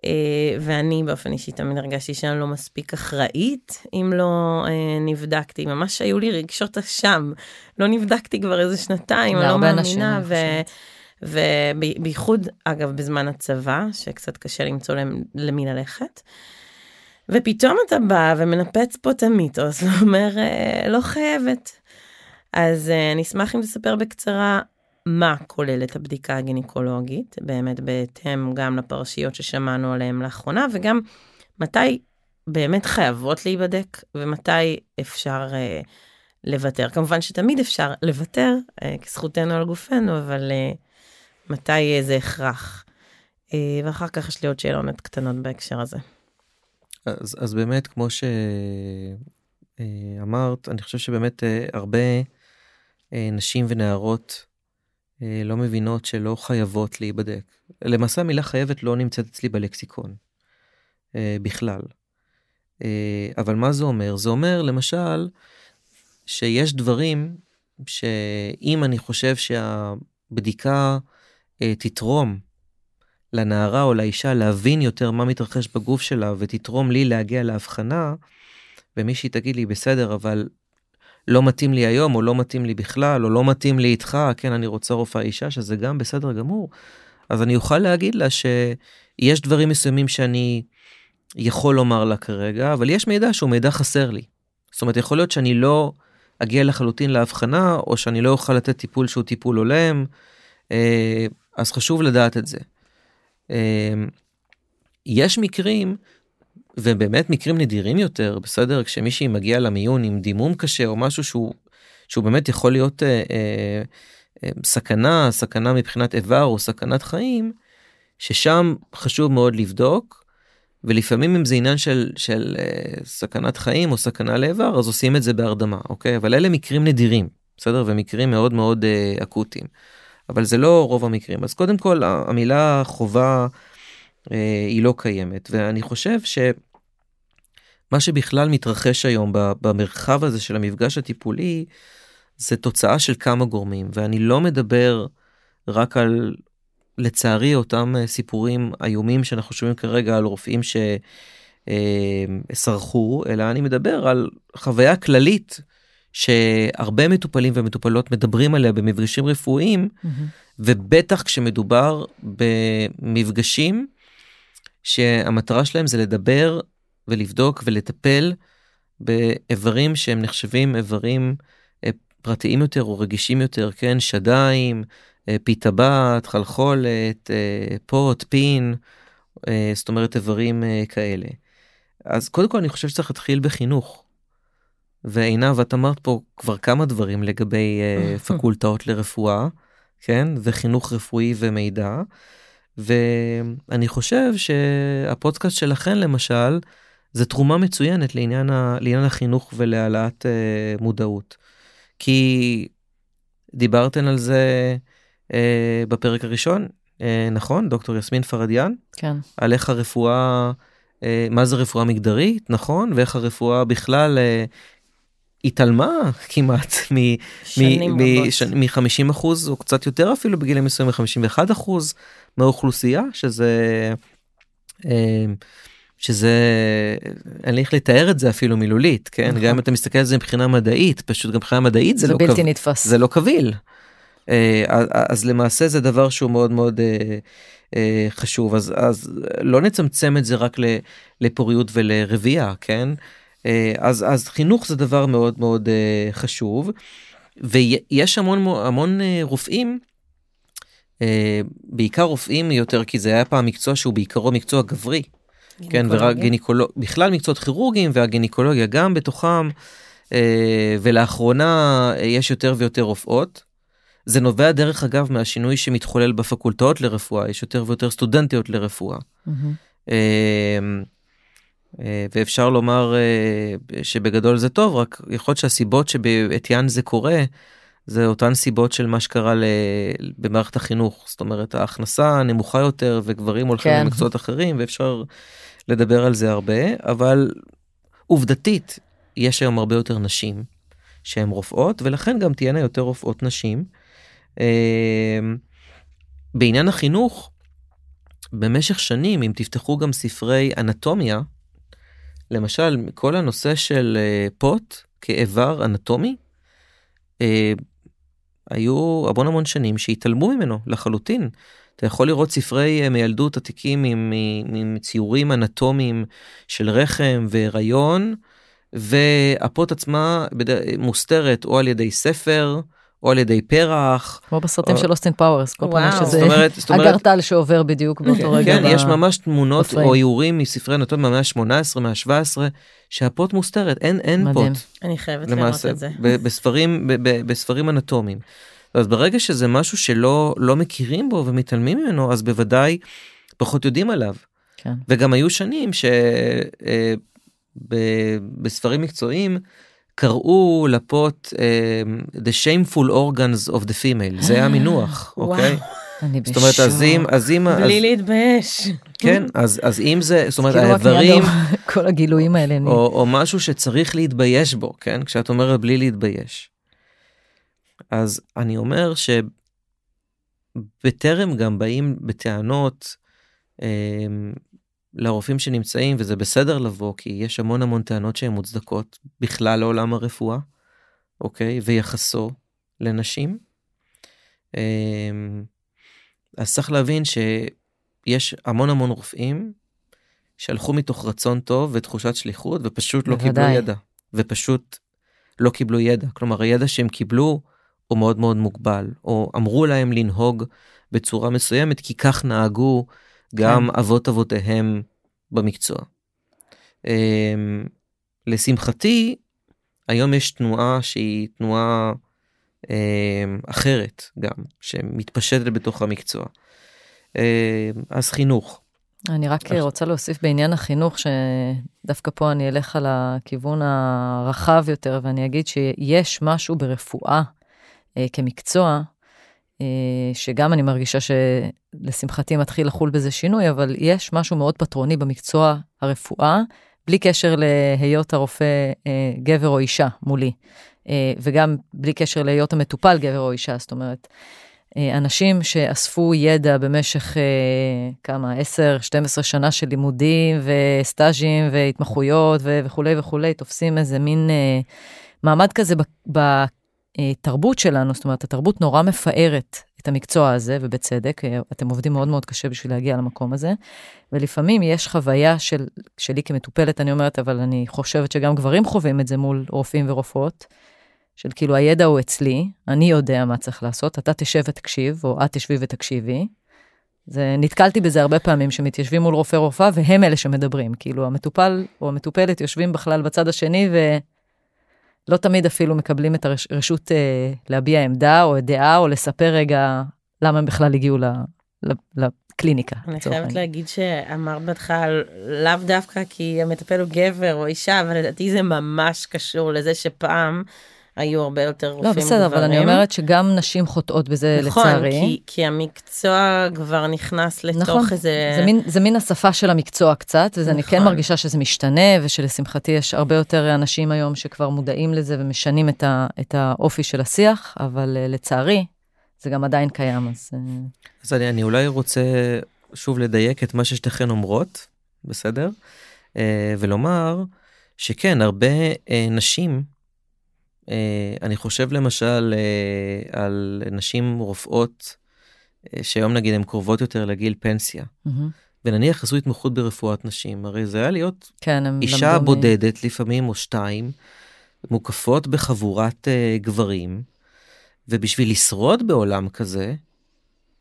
Speaker 1: אה, ואני באופן אישי תמיד הרגשתי שאני לא מספיק אחראית אם לא אה, נבדקתי. ממש היו לי רגשות אשם. לא נבדקתי כבר איזה שנתיים, אני לא מאמינה. ו... ובייחוד, אגב, בזמן הצבא, שקצת קשה למצוא למי ללכת. ופתאום אתה בא ומנפץ פה את המיתוס <laughs> ואומר, אה, לא חייבת. אז אני אשמח אם תספר בקצרה מה כוללת הבדיקה הגינקולוגית, באמת בהתאם גם לפרשיות ששמענו עליהן לאחרונה, וגם מתי באמת חייבות להיבדק ומתי אפשר אה, לוותר. כמובן שתמיד אפשר לוותר, אה, כי זכותנו על גופנו, אבל אה, מתי זה הכרח. אה, ואחר כך יש לי עוד שאלות קטנות בהקשר הזה.
Speaker 3: אז, אז באמת, כמו שאמרת, אה, אני חושב שבאמת אה, הרבה אה, נשים ונערות אה, לא מבינות שלא חייבות להיבדק. למעשה המילה חייבת לא נמצאת אצלי בלקסיקון אה, בכלל. אה, אבל מה זה אומר? זה אומר למשל שיש דברים שאם אני חושב שהבדיקה תתרום לנערה או לאישה להבין יותר מה מתרחש בגוף שלה ותתרום לי להגיע להבחנה, ומישהי תגיד לי בסדר אבל לא מתאים לי היום, או לא מתאים לי בכלל, או לא מתאים לי איתך, כן, אני רוצה רופאה אישה, שזה גם בסדר גמור. אז אני אוכל להגיד לה שיש דברים מסוימים שאני יכול לומר לה כרגע, אבל יש מידע שהוא מידע חסר לי. זאת אומרת, יכול להיות שאני לא אגיע לחלוטין להבחנה, או שאני לא אוכל לתת טיפול שהוא טיפול הולם, אה, אז חשוב לדעת את זה. אה, יש מקרים ובאמת מקרים נדירים יותר בסדר? כשמישהי מגיעה למיון עם דימום קשה או משהו שהוא שהוא באמת יכול להיות אה, אה, אה, סכנה סכנה מבחינת איבר או סכנת חיים ששם חשוב מאוד לבדוק ולפעמים אם זה עניין של של אה, סכנת חיים או סכנה לאיבר אז עושים את זה בהרדמה אוקיי? אבל אלה מקרים נדירים בסדר? ומקרים מאוד מאוד אה, אקוטיים. אבל זה לא רוב המקרים. אז קודם כל המילה חובה. אה, היא לא קיימת ואני חושב שמה שבכלל מתרחש היום במרחב הזה של המפגש הטיפולי זה תוצאה של כמה גורמים ואני לא מדבר רק על לצערי אותם אה, סיפורים איומים שאנחנו שומעים כרגע על רופאים שסרחו אה, אלא אני מדבר על חוויה כללית שהרבה מטופלים ומטופלות מדברים עליה במפגשים רפואיים mm-hmm. ובטח כשמדובר במפגשים שהמטרה שלהם זה לדבר ולבדוק ולטפל באיברים שהם נחשבים איברים אה, פרטיים יותר או רגישים יותר, כן? שדיים, אה, פי טבעת, חלחולת, אה, פוט, פין, זאת אומרת איברים כאלה. אז קודם כל אני חושב שצריך להתחיל בחינוך. ועינב, את אמרת פה כבר כמה דברים לגבי <laughs> פקולטאות לרפואה, כן? וחינוך רפואי ומידע. ואני חושב שהפודקאסט שלכן למשל, זה תרומה מצוינת לעניין, ה, לעניין החינוך ולהעלאת uh, מודעות. כי דיברתן על זה uh, בפרק הראשון, uh, נכון? דוקטור יסמין פרדיאן?
Speaker 2: כן.
Speaker 3: על איך הרפואה, uh, מה זה רפואה מגדרית, נכון? ואיך הרפואה בכלל uh, התעלמה כמעט מ-50 אחוז או קצת יותר אפילו בגילים מסוימים 51 אחוז מהאוכלוסייה שזה שזה אין לי איך לתאר את זה אפילו מילולית כן נכון. גם אם אתה מסתכל על זה מבחינה מדעית פשוט גם מבחינה מדעית זה,
Speaker 2: זה
Speaker 3: לא
Speaker 2: בלתי
Speaker 3: קב...
Speaker 2: נתפס
Speaker 3: זה לא קביל. אז למעשה זה דבר שהוא מאוד מאוד חשוב אז אז לא נצמצם את זה רק לפוריות ולרבייה כן. אז אז חינוך זה דבר מאוד מאוד חשוב ויש המון המון רופאים בעיקר רופאים יותר כי זה היה פעם מקצוע שהוא בעיקרו מקצוע גברי. כן ורק גינקולוג בכלל מקצועות כירורגיים והגינקולוגיה גם בתוכם ולאחרונה יש יותר ויותר רופאות. זה נובע דרך אגב מהשינוי שמתחולל בפקולטות לרפואה יש יותר ויותר סטודנטיות לרפואה. Mm-hmm. ואפשר לומר שבגדול זה טוב רק יכול להיות שהסיבות שבעטיין זה קורה זה אותן סיבות של מה שקרה במערכת החינוך זאת אומרת ההכנסה נמוכה יותר וגברים הולכים כן. למקצועות אחרים ואפשר לדבר על זה הרבה אבל עובדתית יש היום הרבה יותר נשים שהן רופאות ולכן גם תהיינה יותר רופאות נשים. בעניין החינוך במשך שנים אם תפתחו גם ספרי אנטומיה למשל כל הנושא של פוט כאיבר אנטומי היו המון המון שנים שהתעלמו ממנו לחלוטין. אתה יכול לראות ספרי מילדות עתיקים עם, עם ציורים אנטומיים של רחם והיריון והפוט עצמה מוסתרת או על ידי ספר או על ידי פרח.
Speaker 2: כמו בסרטים או... של אוסטין פאוורס, כל פעם שזה אגרטל שעובר בדיוק באותו רגע.
Speaker 3: כן, יש ממש תמונות בפריים. או איורים מספרי אנטומיה מהמאה ה-18, מהמאה ה-17, שהפוט מוסתרת, אין, אין
Speaker 2: מדהים.
Speaker 3: פוט.
Speaker 1: אני חייבת למעשה, לראות את זה.
Speaker 3: בספרים, ב- ב- בספרים אנטומיים. אז ברגע שזה משהו שלא לא מכירים בו ומתעלמים ממנו, אז בוודאי פחות יודעים עליו.
Speaker 2: כן.
Speaker 3: וגם היו שנים שבספרים אה, מקצועיים, קראו לפוט uh, The Shameful Organs of the Female, זה היה מינוח, <gasps> אוקיי?
Speaker 2: אני בשוק.
Speaker 3: זאת אומרת, אז אם... אז אם
Speaker 1: בלי להתבייש.
Speaker 3: כן, אז, אז אם זה, זאת אומרת, האיברים... <laughs>
Speaker 2: כל הגילויים האלה.
Speaker 3: או, או משהו שצריך להתבייש בו, כן? כשאת אומרת בלי להתבייש. אז אני אומר שבטרם גם באים בטענות אה, לרופאים שנמצאים וזה בסדר לבוא כי יש המון המון טענות שהן מוצדקות בכלל לעולם הרפואה אוקיי? ויחסו לנשים. אמ, אז צריך להבין שיש המון המון רופאים שהלכו מתוך רצון טוב ותחושת שליחות ופשוט לא קיבלו ידע. ופשוט לא קיבלו ידע. כלומר הידע שהם קיבלו הוא מאוד מאוד מוגבל או אמרו להם לנהוג בצורה מסוימת כי כך נהגו גם כן. אבות אבותיהם במקצוע. אמ, לשמחתי, היום יש תנועה שהיא תנועה אמ, אחרת גם, שמתפשטת בתוך המקצוע. אמ, אז חינוך.
Speaker 2: אני רק רוצה להוסיף בעניין החינוך, שדווקא פה אני אלך על הכיוון הרחב יותר, ואני אגיד שיש משהו ברפואה אה, כמקצוע, שגם אני מרגישה שלשמחתי מתחיל לחול בזה שינוי, אבל יש משהו מאוד פטרוני במקצוע הרפואה, בלי קשר להיות הרופא אה, גבר או אישה מולי, אה, וגם בלי קשר להיות המטופל גבר או אישה, זאת אומרת, אנשים שאספו ידע במשך כמה, 10-12 שנה של לימודים וסטאז'ים והתמחויות וכולי וכולי, תופסים איזה מין מעמד כזה התרבות שלנו, זאת אומרת, התרבות נורא מפארת את המקצוע הזה, ובצדק, אתם עובדים מאוד מאוד קשה בשביל להגיע למקום הזה, ולפעמים יש חוויה של, שלי כמטופלת, אני אומרת, אבל אני חושבת שגם גברים חווים את זה מול רופאים ורופאות, של כאילו הידע הוא אצלי, אני יודע מה צריך לעשות, אתה תשב ותקשיב, או את תשבי ותקשיבי. זה, נתקלתי בזה הרבה פעמים, שמתיישבים מול רופא רופאה, והם אלה שמדברים. כאילו, המטופל או המטופלת יושבים בכלל בצד השני, ו... לא תמיד אפילו מקבלים את הרשות אה, להביע עמדה או דעה או לספר רגע למה הם בכלל הגיעו ל, ל, לקליניקה.
Speaker 1: אני חייבת להגיד שאמרת בהתחלה לאו דווקא כי המטפל הוא גבר או אישה, אבל לדעתי זה ממש קשור לזה שפעם היו הרבה יותר רופאים
Speaker 2: גברים. לא, בסדר,
Speaker 1: גברים.
Speaker 2: אבל אני אומרת שגם נשים חוטאות בזה
Speaker 1: נכון,
Speaker 2: לצערי.
Speaker 1: נכון, כי, כי המקצוע כבר נכנס לתוך
Speaker 2: נכון,
Speaker 1: איזה...
Speaker 2: זה מין, זה מין השפה של המקצוע קצת, וזה נכון. אני כן
Speaker 1: נכון.
Speaker 2: מרגישה שזה משתנה, ושלשמחתי יש הרבה יותר אנשים היום שכבר מודעים לזה ומשנים את, ה, את האופי של השיח, אבל uh, לצערי, זה גם עדיין קיים, אז... Uh...
Speaker 3: אז אני, אני אולי רוצה שוב לדייק את מה ששתיכן אומרות, בסדר? Uh, ולומר שכן, הרבה נשים, אני חושב למשל uh, על נשים רופאות, uh, שהיום נגיד הן קרובות יותר לגיל פנסיה,
Speaker 2: Mm-hmm.
Speaker 3: ונניח עשו התמחות ברפואת נשים, הרי זה היה להיות
Speaker 2: כן,
Speaker 3: אישה בודדת. לפעמים או שתיים, מוקפות בחבורת uh, גברים, ובשביל לשרוד בעולם כזה,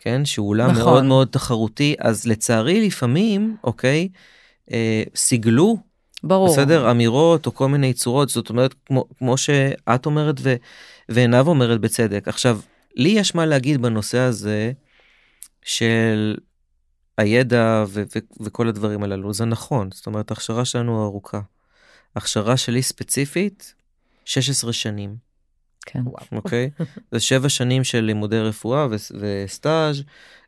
Speaker 3: כן, שהוא עולם
Speaker 2: נכון.
Speaker 3: מאוד מאוד תחרותי, אז לצערי לפעמים, אוקיי, אה, סיגלו,
Speaker 2: ברור.
Speaker 3: בסדר, אמירות או כל מיני צורות, זאת אומרת, כמו, כמו שאת אומרת ו, ועינב אומרת בצדק. עכשיו, לי יש מה להגיד בנושא הזה של הידע ו- ו- וכל הדברים הללו, זה נכון, זאת אומרת, ההכשרה שלנו ארוכה. ההכשרה שלי ספציפית, 16 שנים.
Speaker 2: כן.
Speaker 3: אוקיי? זה שבע שנים של לימודי רפואה ו- וסטאז'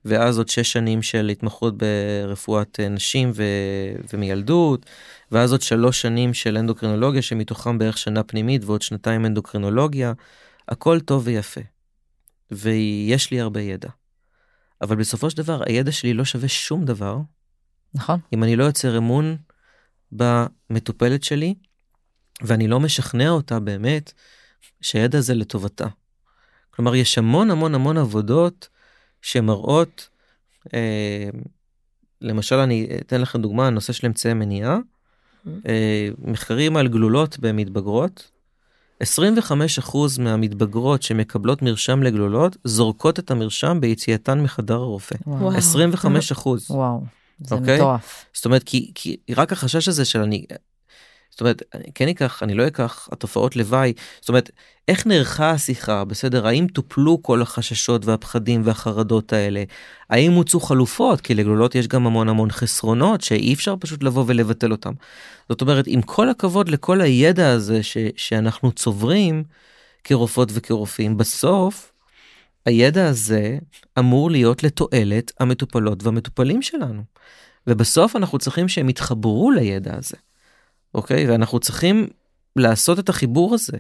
Speaker 3: ואז עוד שש שנים של התמחות ברפואת אה, נשים ו- ומילדות, ואז עוד שלוש שנים של אנדוקרינולוגיה שמתוכם בערך שנה פנימית ועוד שנתיים אנדוקרינולוגיה. הכל טוב ויפה. ויש לי הרבה ידע. אבל בסופו של דבר הידע שלי לא שווה שום דבר
Speaker 2: נכון.
Speaker 3: אם אני לא יוצר אמון במטופלת שלי ואני לא משכנע אותה באמת שהידע הזה לטובתה. כלומר, יש המון המון המון עבודות שמראות, אה, למשל, אני אתן לכם דוגמה, הנושא של אמצעי מניעה, אה, מחקרים על גלולות במתבגרות, 25% מהמתבגרות שמקבלות מרשם לגלולות, זורקות את המרשם ביציאתן מחדר הרופא.
Speaker 2: וואו.
Speaker 3: 25 אחוז.
Speaker 2: וואו, זה
Speaker 3: אוקיי?
Speaker 2: מטורף.
Speaker 3: זאת אומרת, כי, כי רק החשש הזה של אני, זאת אומרת, כן אקח, אני לא אקח, התופעות לוואי, זאת אומרת, איך נערכה השיחה, בסדר? האם טופלו כל החששות והפחדים והחרדות האלה? האם הוצאו חלופות? כי לגלולות יש גם המון המון חסרונות שאי אפשר פשוט לבוא ולבטל אותם. זאת אומרת, עם כל הכבוד לכל הידע הזה ש, שאנחנו צוברים כרופאות וכרופאים, בסוף הידע הזה אמור להיות לתועלת המטופלות והמטופלים שלנו. ובסוף אנחנו צריכים שהם יתחברו לידע הזה. אוקיי? ואנחנו צריכים לעשות את החיבור הזה.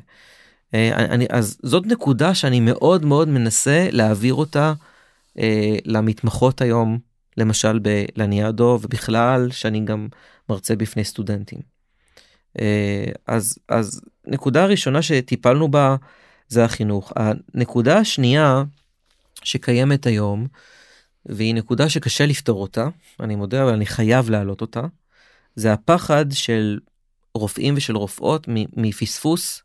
Speaker 3: אה, אני, אז זאת נקודה שאני מאוד מאוד מנסה להעביר אותה אה, למתמחות היום, למשל בלניאדו, ובכלל שאני גם מרצה בפני סטודנטים. אה, אז, אז נקודה ראשונה שטיפלנו בה זה החינוך. הנקודה השנייה שקיימת היום, והיא נקודה שקשה לפתור אותה, אני מודה, אבל אני חייב להעלות אותה, זה הפחד של רופאים ושל רופאות מפספוס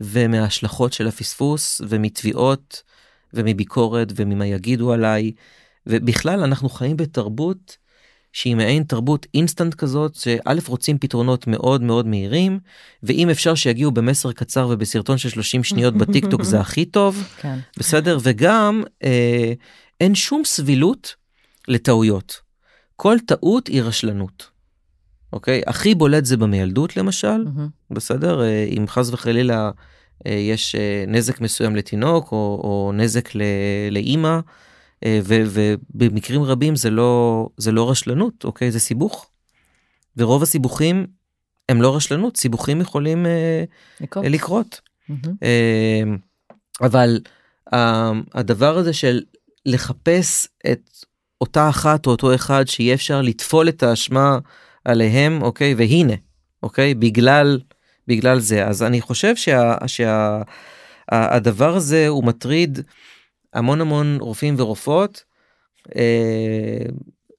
Speaker 3: ומההשלכות של הפספוס ומתביעות ומביקורת וממה יגידו עליי ובכלל אנחנו חיים בתרבות שהיא מעין תרבות אינסטנט כזאת שא' רוצים פתרונות מאוד מאוד מהירים ואם אפשר שיגיעו במסר קצר ובסרטון של 30 שניות בטיק טוק זה הכי טוב <laughs>
Speaker 2: כן.
Speaker 3: בסדר וגם אה, אין שום סבילות לטעויות כל טעות היא רשלנות. אוקיי? הכי בולט זה במיילדות למשל,
Speaker 2: מהמם.
Speaker 3: בסדר? אה, אם חס וחלילה אה, יש אה, נזק מסוים לתינוק או, או נזק ל- לאימא, ו- ובמקרים רבים זה לא, זה לא רשלנות, אוקיי? זה סיבוך. ורוב הסיבוכים הם לא רשלנות, סיבוכים יכולים
Speaker 2: לקרות.
Speaker 3: לקרות. אה, אבל הדבר הזה של לחפש את אותה אחת או אותו אחד שיהיה אפשר לטפול את האשמה עליהם, אוקיי? והנה, אוקיי? בגלל, בגלל זה. אז אני חושב שה, שה, ה- הדבר הזה הוא מטריד המון המון רופאים ורופאות, אה,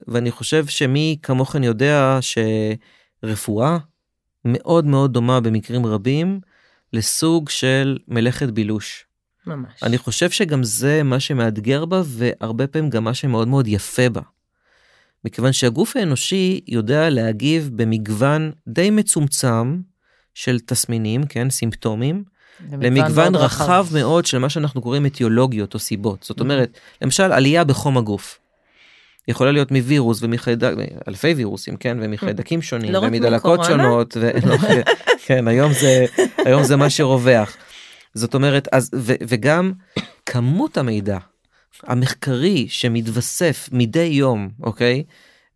Speaker 3: ואני חושב שמי כמוכן יודע שרפואה מאוד מאוד דומה במקרים רבים לסוג של מלאכת בילוש.
Speaker 1: ממש.
Speaker 3: אני חושב שגם זה מה שמאתגר בה והרבה פעמים גם מה שמאוד מאוד יפה בה. מכיוון שהגוף האנושי יודע להגיב במגוון די מצומצם של תסמינים, כן, סימפטומים, למגוון רחב. רחב מאוד של מה שאנחנו קוראים אטיולוגיות או סיבות. זאת אומרת, למשל עלייה בחום הגוף. יכולה להיות מווירוס ומחיידק, אלפי וירוסים, כן, ומחיידקים שונים,
Speaker 1: לא
Speaker 3: ומדלקות שונות, ו... <laughs> לא, כן, היום זה, היום זה מה שרווח. זאת אומרת, אז, ו, וגם כמות המידע המחקרי שמתווסף מדי יום, אוקיי?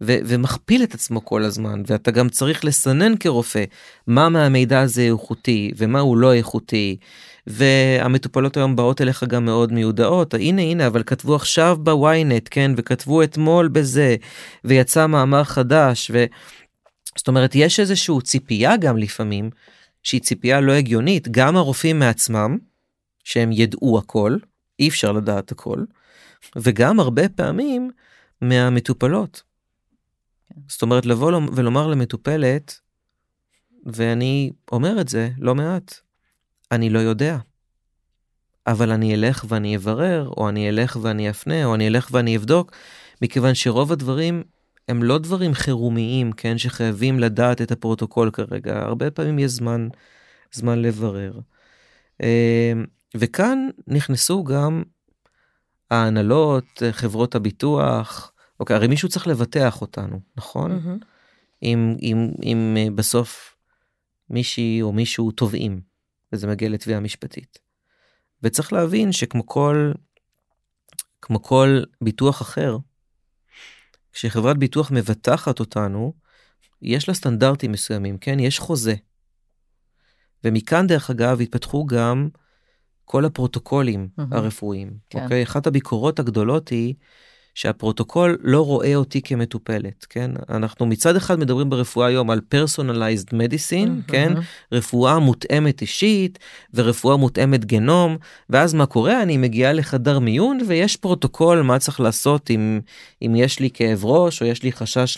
Speaker 3: ו- ומכפיל את עצמו כל הזמן ואתה גם צריך לסנן כרופא מה מהמידע הזה איכותי ומה הוא לא איכותי. והמטופלות היום באות אליך גם מאוד מיודעות הנה הנה אבל כתבו עכשיו בוויינט כן? וכתבו אתמול בזה ויצא מאמר חדש ו... זאת אומרת יש איזשהו ציפייה גם לפעמים שהיא ציפייה לא הגיונית. גם הרופאים מעצמם שהם ידעו הכל אי אפשר לדעת הכל וגם הרבה פעמים מהמטופלות. כן. זאת אומרת לבוא ולומר למטופלת ואני אומר את זה לא מעט אני לא יודע. אבל אני אלך ואני אברר, או אני אלך ואני אפנה, או אני אלך ואני אבדוק, מכיוון שרוב הדברים הם לא דברים חירומיים, כן, שחייבים לדעת את הפרוטוקול כרגע, הרבה פעמים יש זמן, זמן לברר. אה, וכאן נכנסו גם ההנהלות, חברות הביטוח, אוקיי, הרי מישהו צריך לבטח אותנו, נכון? Mm-hmm. אם, אם, אם אה, בסוף מישהי או מישהו תובעים, וזה מגיע לתביעה משפטית. וצריך להבין שכמו כל, כמו כל ביטוח אחר, כשחברת ביטוח מבטחת אותנו, יש לה סטנדרטים מסוימים, כן? יש חוזה. ומכאן דרך אגב התפתחו גם כל הפרוטוקולים mm-hmm. הרפואיים, כן. אוקיי? אחת הביקורות הגדולות היא שהפרוטוקול לא רואה אותי כמטופלת, כן? אנחנו מצד אחד מדברים ברפואה היום על personalized medicine, mm-hmm. כן? רפואה מותאמת אישית ורפואה מותאמת גנום, ואז מה קורה? אני מגיעה לחדר מיון ויש פרוטוקול מה צריך לעשות אם, אם יש לי כאב ראש או יש לי חשש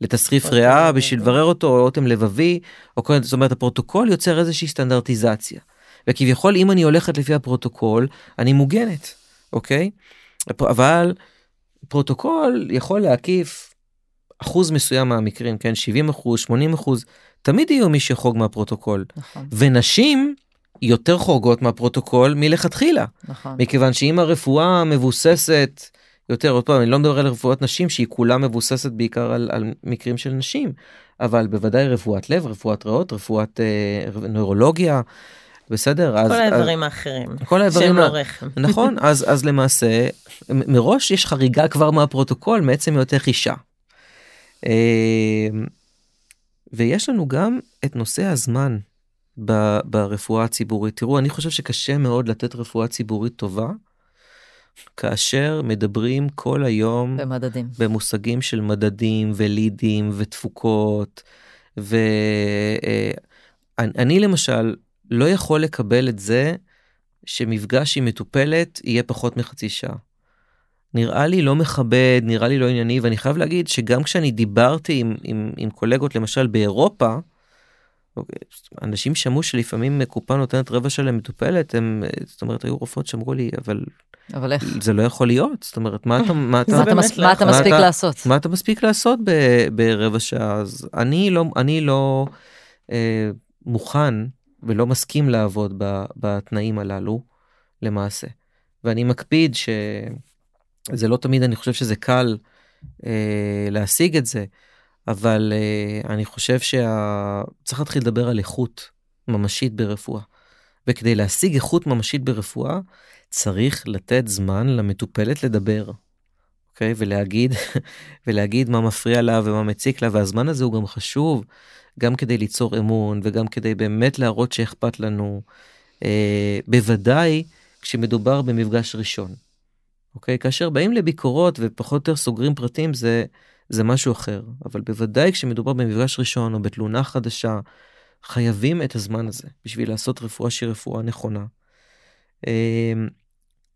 Speaker 3: לתסחיף אוקיי, ריאה בשביל לברר אותו או אוטם לבבי, או כל זאת אומרת הפרוטוקול יוצר איזושהי סטנדרטיזציה. וכביכול אם אני הולכת לפי הפרוטוקול אני מוגנת, אוקיי? אבל פרוטוקול יכול להקיף אחוז מסוים מהמקרים, כן, 70 אחוז, 80 אחוז, תמיד יהיו מי שחוג מהפרוטוקול. נכון. ונשים יותר חורגות מהפרוטוקול מלכתחילה. נכון. מכיוון שאם הרפואה מבוססת יותר, עוד פעם, אני לא מדבר על רפואת נשים שהיא כולה מבוססת בעיקר על, על מקרים של נשים, אבל בוודאי רפואת לב, רפואת ריאות, רפואת אה, נוירולוגיה. בסדר?
Speaker 1: כל אז, האיברים אז, האחרים. כל האיברים... שהם לא רחם. <laughs>
Speaker 3: נכון, אז, אז למעשה, מראש יש חריגה כבר מהפרוטוקול מעצם היותך אישה. אה, ויש לנו גם את נושא הזמן ברפואה הציבורית. תראו, אני חושב שקשה מאוד לתת רפואה ציבורית טובה, כאשר מדברים כל היום
Speaker 2: במדדים.
Speaker 3: במושגים של מדדים ולידים ותפוקות. ואני אה, למשל לא יכול לקבל את זה שמפגש עם מטופלת יהיה פחות מחצי שעה. נראה לי לא מכבד, נראה לי לא ענייני, ואני חייב להגיד שגם כשאני דיברתי עם, עם, עם קולגות למשל באירופה, אוקיי, אנשים שמעו שלפעמים קופה נותנת רבע שעה למטופלת, הם, זאת אומרת, היו רופאות שאמרו לי, אבל...
Speaker 2: אבל איך?
Speaker 3: זה לא יכול להיות, זאת אומרת, מה אתה, מה אתה,
Speaker 2: מה אתה, מס, מה אתה מספיק מה לעשות?
Speaker 3: מה אתה מספיק לעשות ב, ברבע שעה? אז אני לא, אני לא אה, מוכן ולא מסכים לעבוד בתנאים הללו למעשה. ואני מקפיד שזה לא תמיד אני חושב שזה קל אה, להשיג את זה, אבל אה, אני חושב שצריך להתחיל לדבר על איכות ממשית ברפואה. וכדי להשיג איכות ממשית ברפואה, צריך לתת זמן למטופלת לדבר. אוקיי? ולהגיד, <laughs> ולהגיד מה מפריע לה ומה מציק לה, והזמן הזה הוא גם חשוב. גם כדי ליצור אמון וגם כדי באמת להראות שאכפת לנו, אה, בוודאי כשמדובר במפגש ראשון. אוקיי? כאשר באים לביקורות ופחות או יותר סוגרים פרטים זה, זה משהו אחר, אבל בוודאי כשמדובר במפגש ראשון או בתלונה חדשה, חייבים את הזמן הזה בשביל לעשות רפואה שהיא רפואה נכונה.
Speaker 1: אה,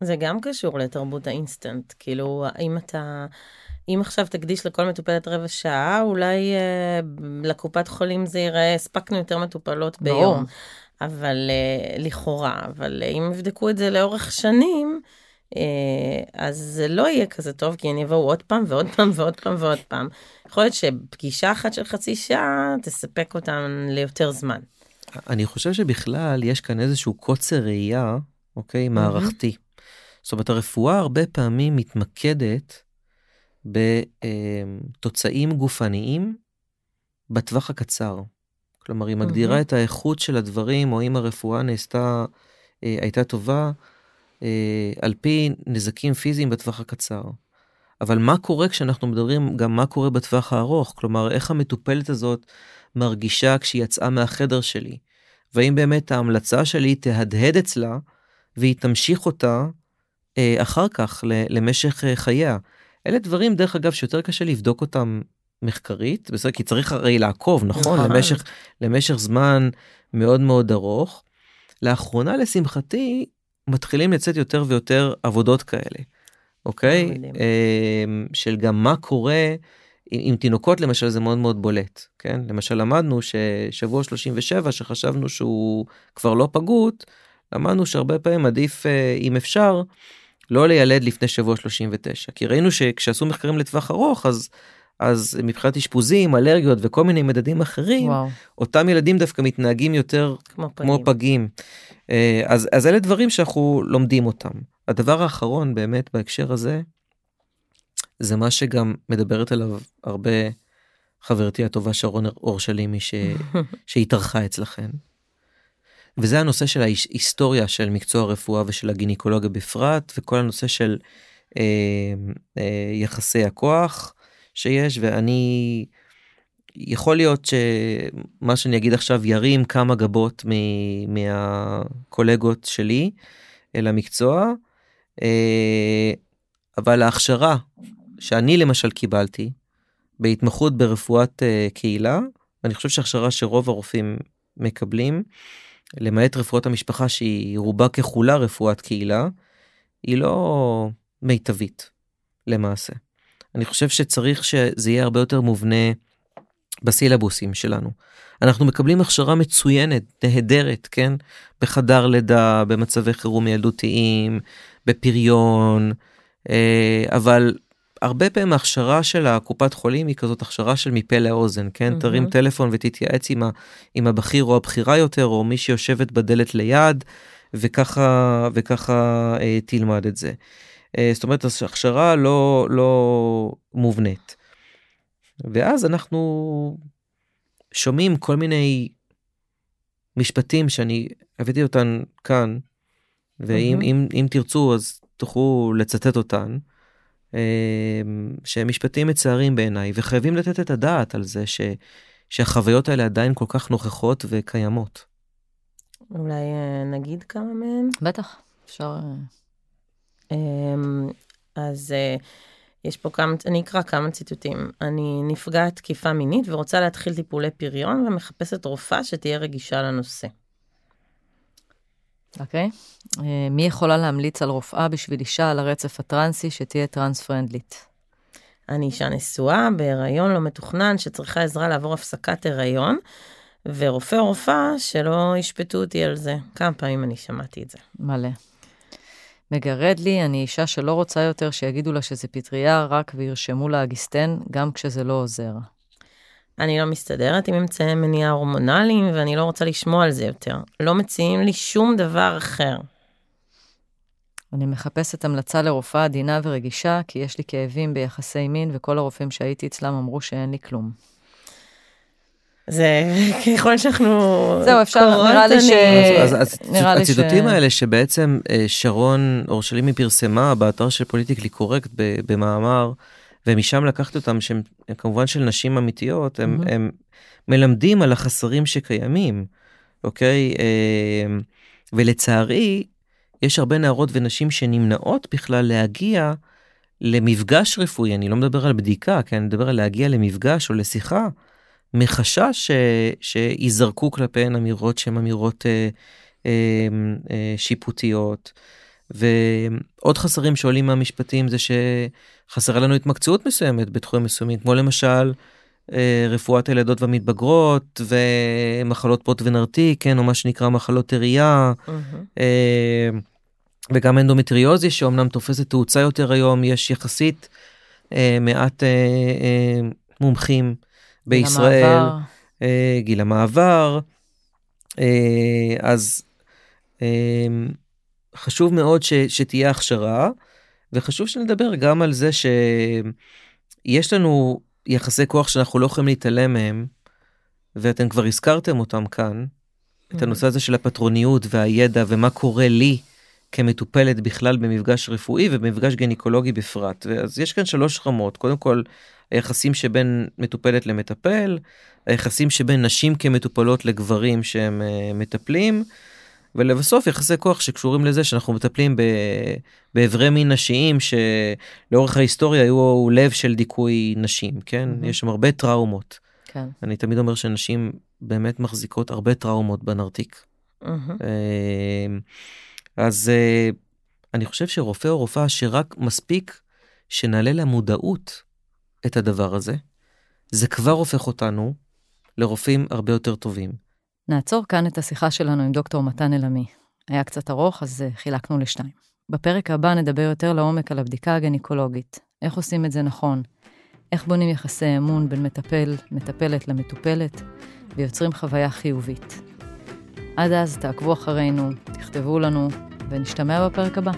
Speaker 1: זה גם קשור לתרבות האינסטנט, כאילו, האם אתה... אם עכשיו תקדיש לכל מטופלת רבע שעה, אולי אה, לקופת חולים זה ייראה, הספקנו יותר מטופלות ביום. אבל אה, לכאורה, אבל אה, אם יבדקו את זה לאורך שנים, אה, אז זה לא יהיה כזה טוב, כי הם יבואו עוד פעם ועוד פעם ועוד פעם ועוד פעם. יכול להיות שפגישה אחת של חצי שעה תספק אותם ליותר זמן.
Speaker 3: אני חושב שבכלל יש כאן איזשהו קוצר ראייה, אוקיי, מערכתי. זאת אומרת, הרפואה הרבה פעמים מתמקדת בתוצאים גופניים בטווח הקצר. כלומר, היא מגדירה את האיכות של הדברים, או אם הרפואה נעשתה, אה, הייתה טובה, אה, על פי נזקים פיזיים בטווח הקצר. אבל מה קורה כשאנחנו מדברים גם מה קורה בטווח הארוך? כלומר, איך המטופלת הזאת מרגישה כשהיא יצאה מהחדר שלי? והאם באמת ההמלצה שלי תהדהד אצלה והיא תמשיך אותה אה, אחר כך למשך אה, חייה. אלה דברים דרך אגב שיותר קשה לבדוק אותם מחקרית בסדר כי צריך הרי לעקוב נכון, נכון למשך למשך זמן מאוד מאוד ארוך. לאחרונה לשמחתי מתחילים לצאת יותר ויותר עבודות כאלה. אוקיי אמ, של גם מה קורה עם, עם תינוקות למשל זה מאוד מאוד בולט כן למשל למדנו ששבוע 37 שחשבנו שהוא כבר לא פגות למדנו שהרבה פעמים עדיף אה, אם אפשר לא לילד לפני שבוע 39 כי ראינו שכשעשו מחקרים לטווח ארוך אז אז מבחינת אשפוזים אלרגיות וכל מיני מדדים אחרים וואו. אותם ילדים דווקא מתנהגים יותר כמו פגים. כמו פגים. אה, אז אז אלה דברים שאנחנו לומדים אותם. הדבר האחרון באמת בהקשר הזה זה מה שגם מדברת עליו הרבה חברתי הטובה שרון אורשלימי ש... <laughs> שהתארחה אצלכם. וזה הנושא של ההיסטוריה של מקצוע הרפואה ושל הגינקולוגיה בפרט וכל הנושא של אה, אה, יחסי הכוח שיש ואני יכול להיות שמה שאני אגיד עכשיו ירים כמה גבות מ- מהקולגות שלי אל המקצוע אה, אבל ההכשרה שאני למשל קיבלתי בהתמחות ברפואת אה, קהילה אני חושב שהכשרה שרוב הרופאים מקבלים למעט רפואת המשפחה שהיא רובה ככולה רפואת קהילה, היא לא מיטבית למעשה. אני חושב שצריך שזה יהיה הרבה יותר מובנה בסילבוסים שלנו. אנחנו מקבלים הכשרה מצוינת, נהדרת, כן? בחדר לידה, במצבי חירום ילדותיים, בפריון, אה, אבל הרבה פעמים ההכשרה של הקופת חולים היא כזאת הכשרה של מפה לאוזן, כן? Mm-hmm. תרים טלפון ותתייעץ עם, ה, עם הבכיר או הבכירה יותר, או מי שיושבת בדלת ליד, וככה, וככה אה, תלמד את זה. אה, זאת אומרת, הכשרה לא, לא מובנית. ואז אנחנו שומעים כל מיני משפטים שאני הבאתי אותן כאן, ואם mm-hmm. אם, אם תרצו אז תוכלו לצטט אותן. אמ, שהם משפטים מצערים בעיניי וחייבים לתת את הדעת על זה ש, שהחוויות האלה עדיין כל כך נוכחות וקיימות.
Speaker 1: אולי אה, נגיד כמה מהם?
Speaker 2: בטח, אפשר.
Speaker 1: אה. אמ, אז אה, יש פה כמה, אני אקרא כמה ציטוטים. אני נפגעת תקיפה מינית ורוצה להתחיל טיפולי פריון ומחפשת רופאה שתהיה רגישה לנושא.
Speaker 2: אוקיי. Okay. אה, מי יכולה להמליץ על רופאה בשביל אישה על הרצף הטרנסי שתהיה טרנס פרנדלית?
Speaker 1: אני אישה נשואה, בהיריון לא מתוכנן, שצריכה עזרה לעבור הפסקת הריון, ורופא או רופאה שלא ישפטו אותי על זה. כמה פעמים אני שמעתי את זה.
Speaker 2: מלא. מגרד לי, אני אישה שלא רוצה יותר שיגידו לה שזה פטריה רק וירשמו לה אגיסטן, גם כשזה לא עוזר.
Speaker 1: אני לא מסתדרת עם אמצעי מניעה הורמונליים ואני לא רוצה לשמוע על זה יותר. לא מציעים לי שום דבר אחר.
Speaker 2: אני מחפשת המלצה לרופאה עדינה ורגישה, כי יש לי כאבים ביחסי מין, וכל הרופאים שהייתי אצלם אמרו שאין לי כלום.
Speaker 1: זה ככל שאנחנו
Speaker 2: זהו אפשר נראה לי ש...
Speaker 3: אז, אז, אז הציטוטים ש... האלה שבעצם אה, שרון אורשלימי פרסמה באתר של פוליטיקלי קורקט במאמר ומשם לקחת אותם שהם כמובן של נשים אמיתיות הם, mm-hmm. הם מלמדים על החסרים שקיימים אוקיי אה, ולצערי יש הרבה נערות ונשים שנמנעות בכלל להגיע למפגש רפואי אני לא מדבר על בדיקה כן אני מדבר על להגיע למפגש או לשיחה מחשש ש, שיזרקו כלפיהן אמירות שהן אמירות אה, אה, אה, שיפוטיות. ועוד חסרים שעולים מהמשפטים זה שחסרה לנו התמקצעות מסוימת בתחומים מסוימים כמו למשל אה, רפואת הילדות והמתבגרות ומחלות פוט ונרתיק כן או מה שנקרא מחלות עירייה mm-hmm. וגם אנדומטריוזי שאומנם תופסת תאוצה יותר היום יש יחסית אה, מעט מומחים בישראל גיל המעבר. גיל המעבר אה, אז אה, חשוב מאוד ש, שתהיה הכשרה, וחשוב שנדבר גם על זה שיש לנו יחסי כוח שאנחנו לא יכולים להתעלם מהם, ואתם כבר הזכרתם אותם כאן, את הנושא הזה של הפטרוניות והידע ומה קורה לי כמטופלת בכלל במפגש רפואי ובמפגש גניקולוגי בפרט. אז יש כאן שלוש רמות, קודם כל היחסים שבין מטופלת למטפל, היחסים שבין נשים כמטופלות לגברים שהם uh, מטפלים, ולבסוף יחסי כוח שקשורים לזה שאנחנו מטפלים באיברי מין נשיים שלאורך ההיסטוריה היו לב של דיכוי נשים, כן? Mm-hmm. יש שם הרבה טראומות. כן. אני תמיד אומר שנשים באמת מחזיקות הרבה טראומות בנרתיק. Mm-hmm. אז אה, אני חושב שרופא או רופאה שרק מספיק שנעלה למודעות את הדבר הזה, זה כבר הופך אותנו לרופאים הרבה יותר טובים.
Speaker 2: נעצור כאן את השיחה שלנו עם דוקטור מתן אלעמי. היה קצת ארוך, אז אה, חילקנו לשתיים. בפרק הבא נדבר יותר לעומק על הבדיקה הגניקולוגית, איך עושים את זה נכון, איך בונים יחסי אמון בין מטפל, מטפלת למטופלת, ויוצרים חוויה חיובית. עד אז תעקבו אחרינו, תכתבו לנו, ונשתמע בפרק הבא.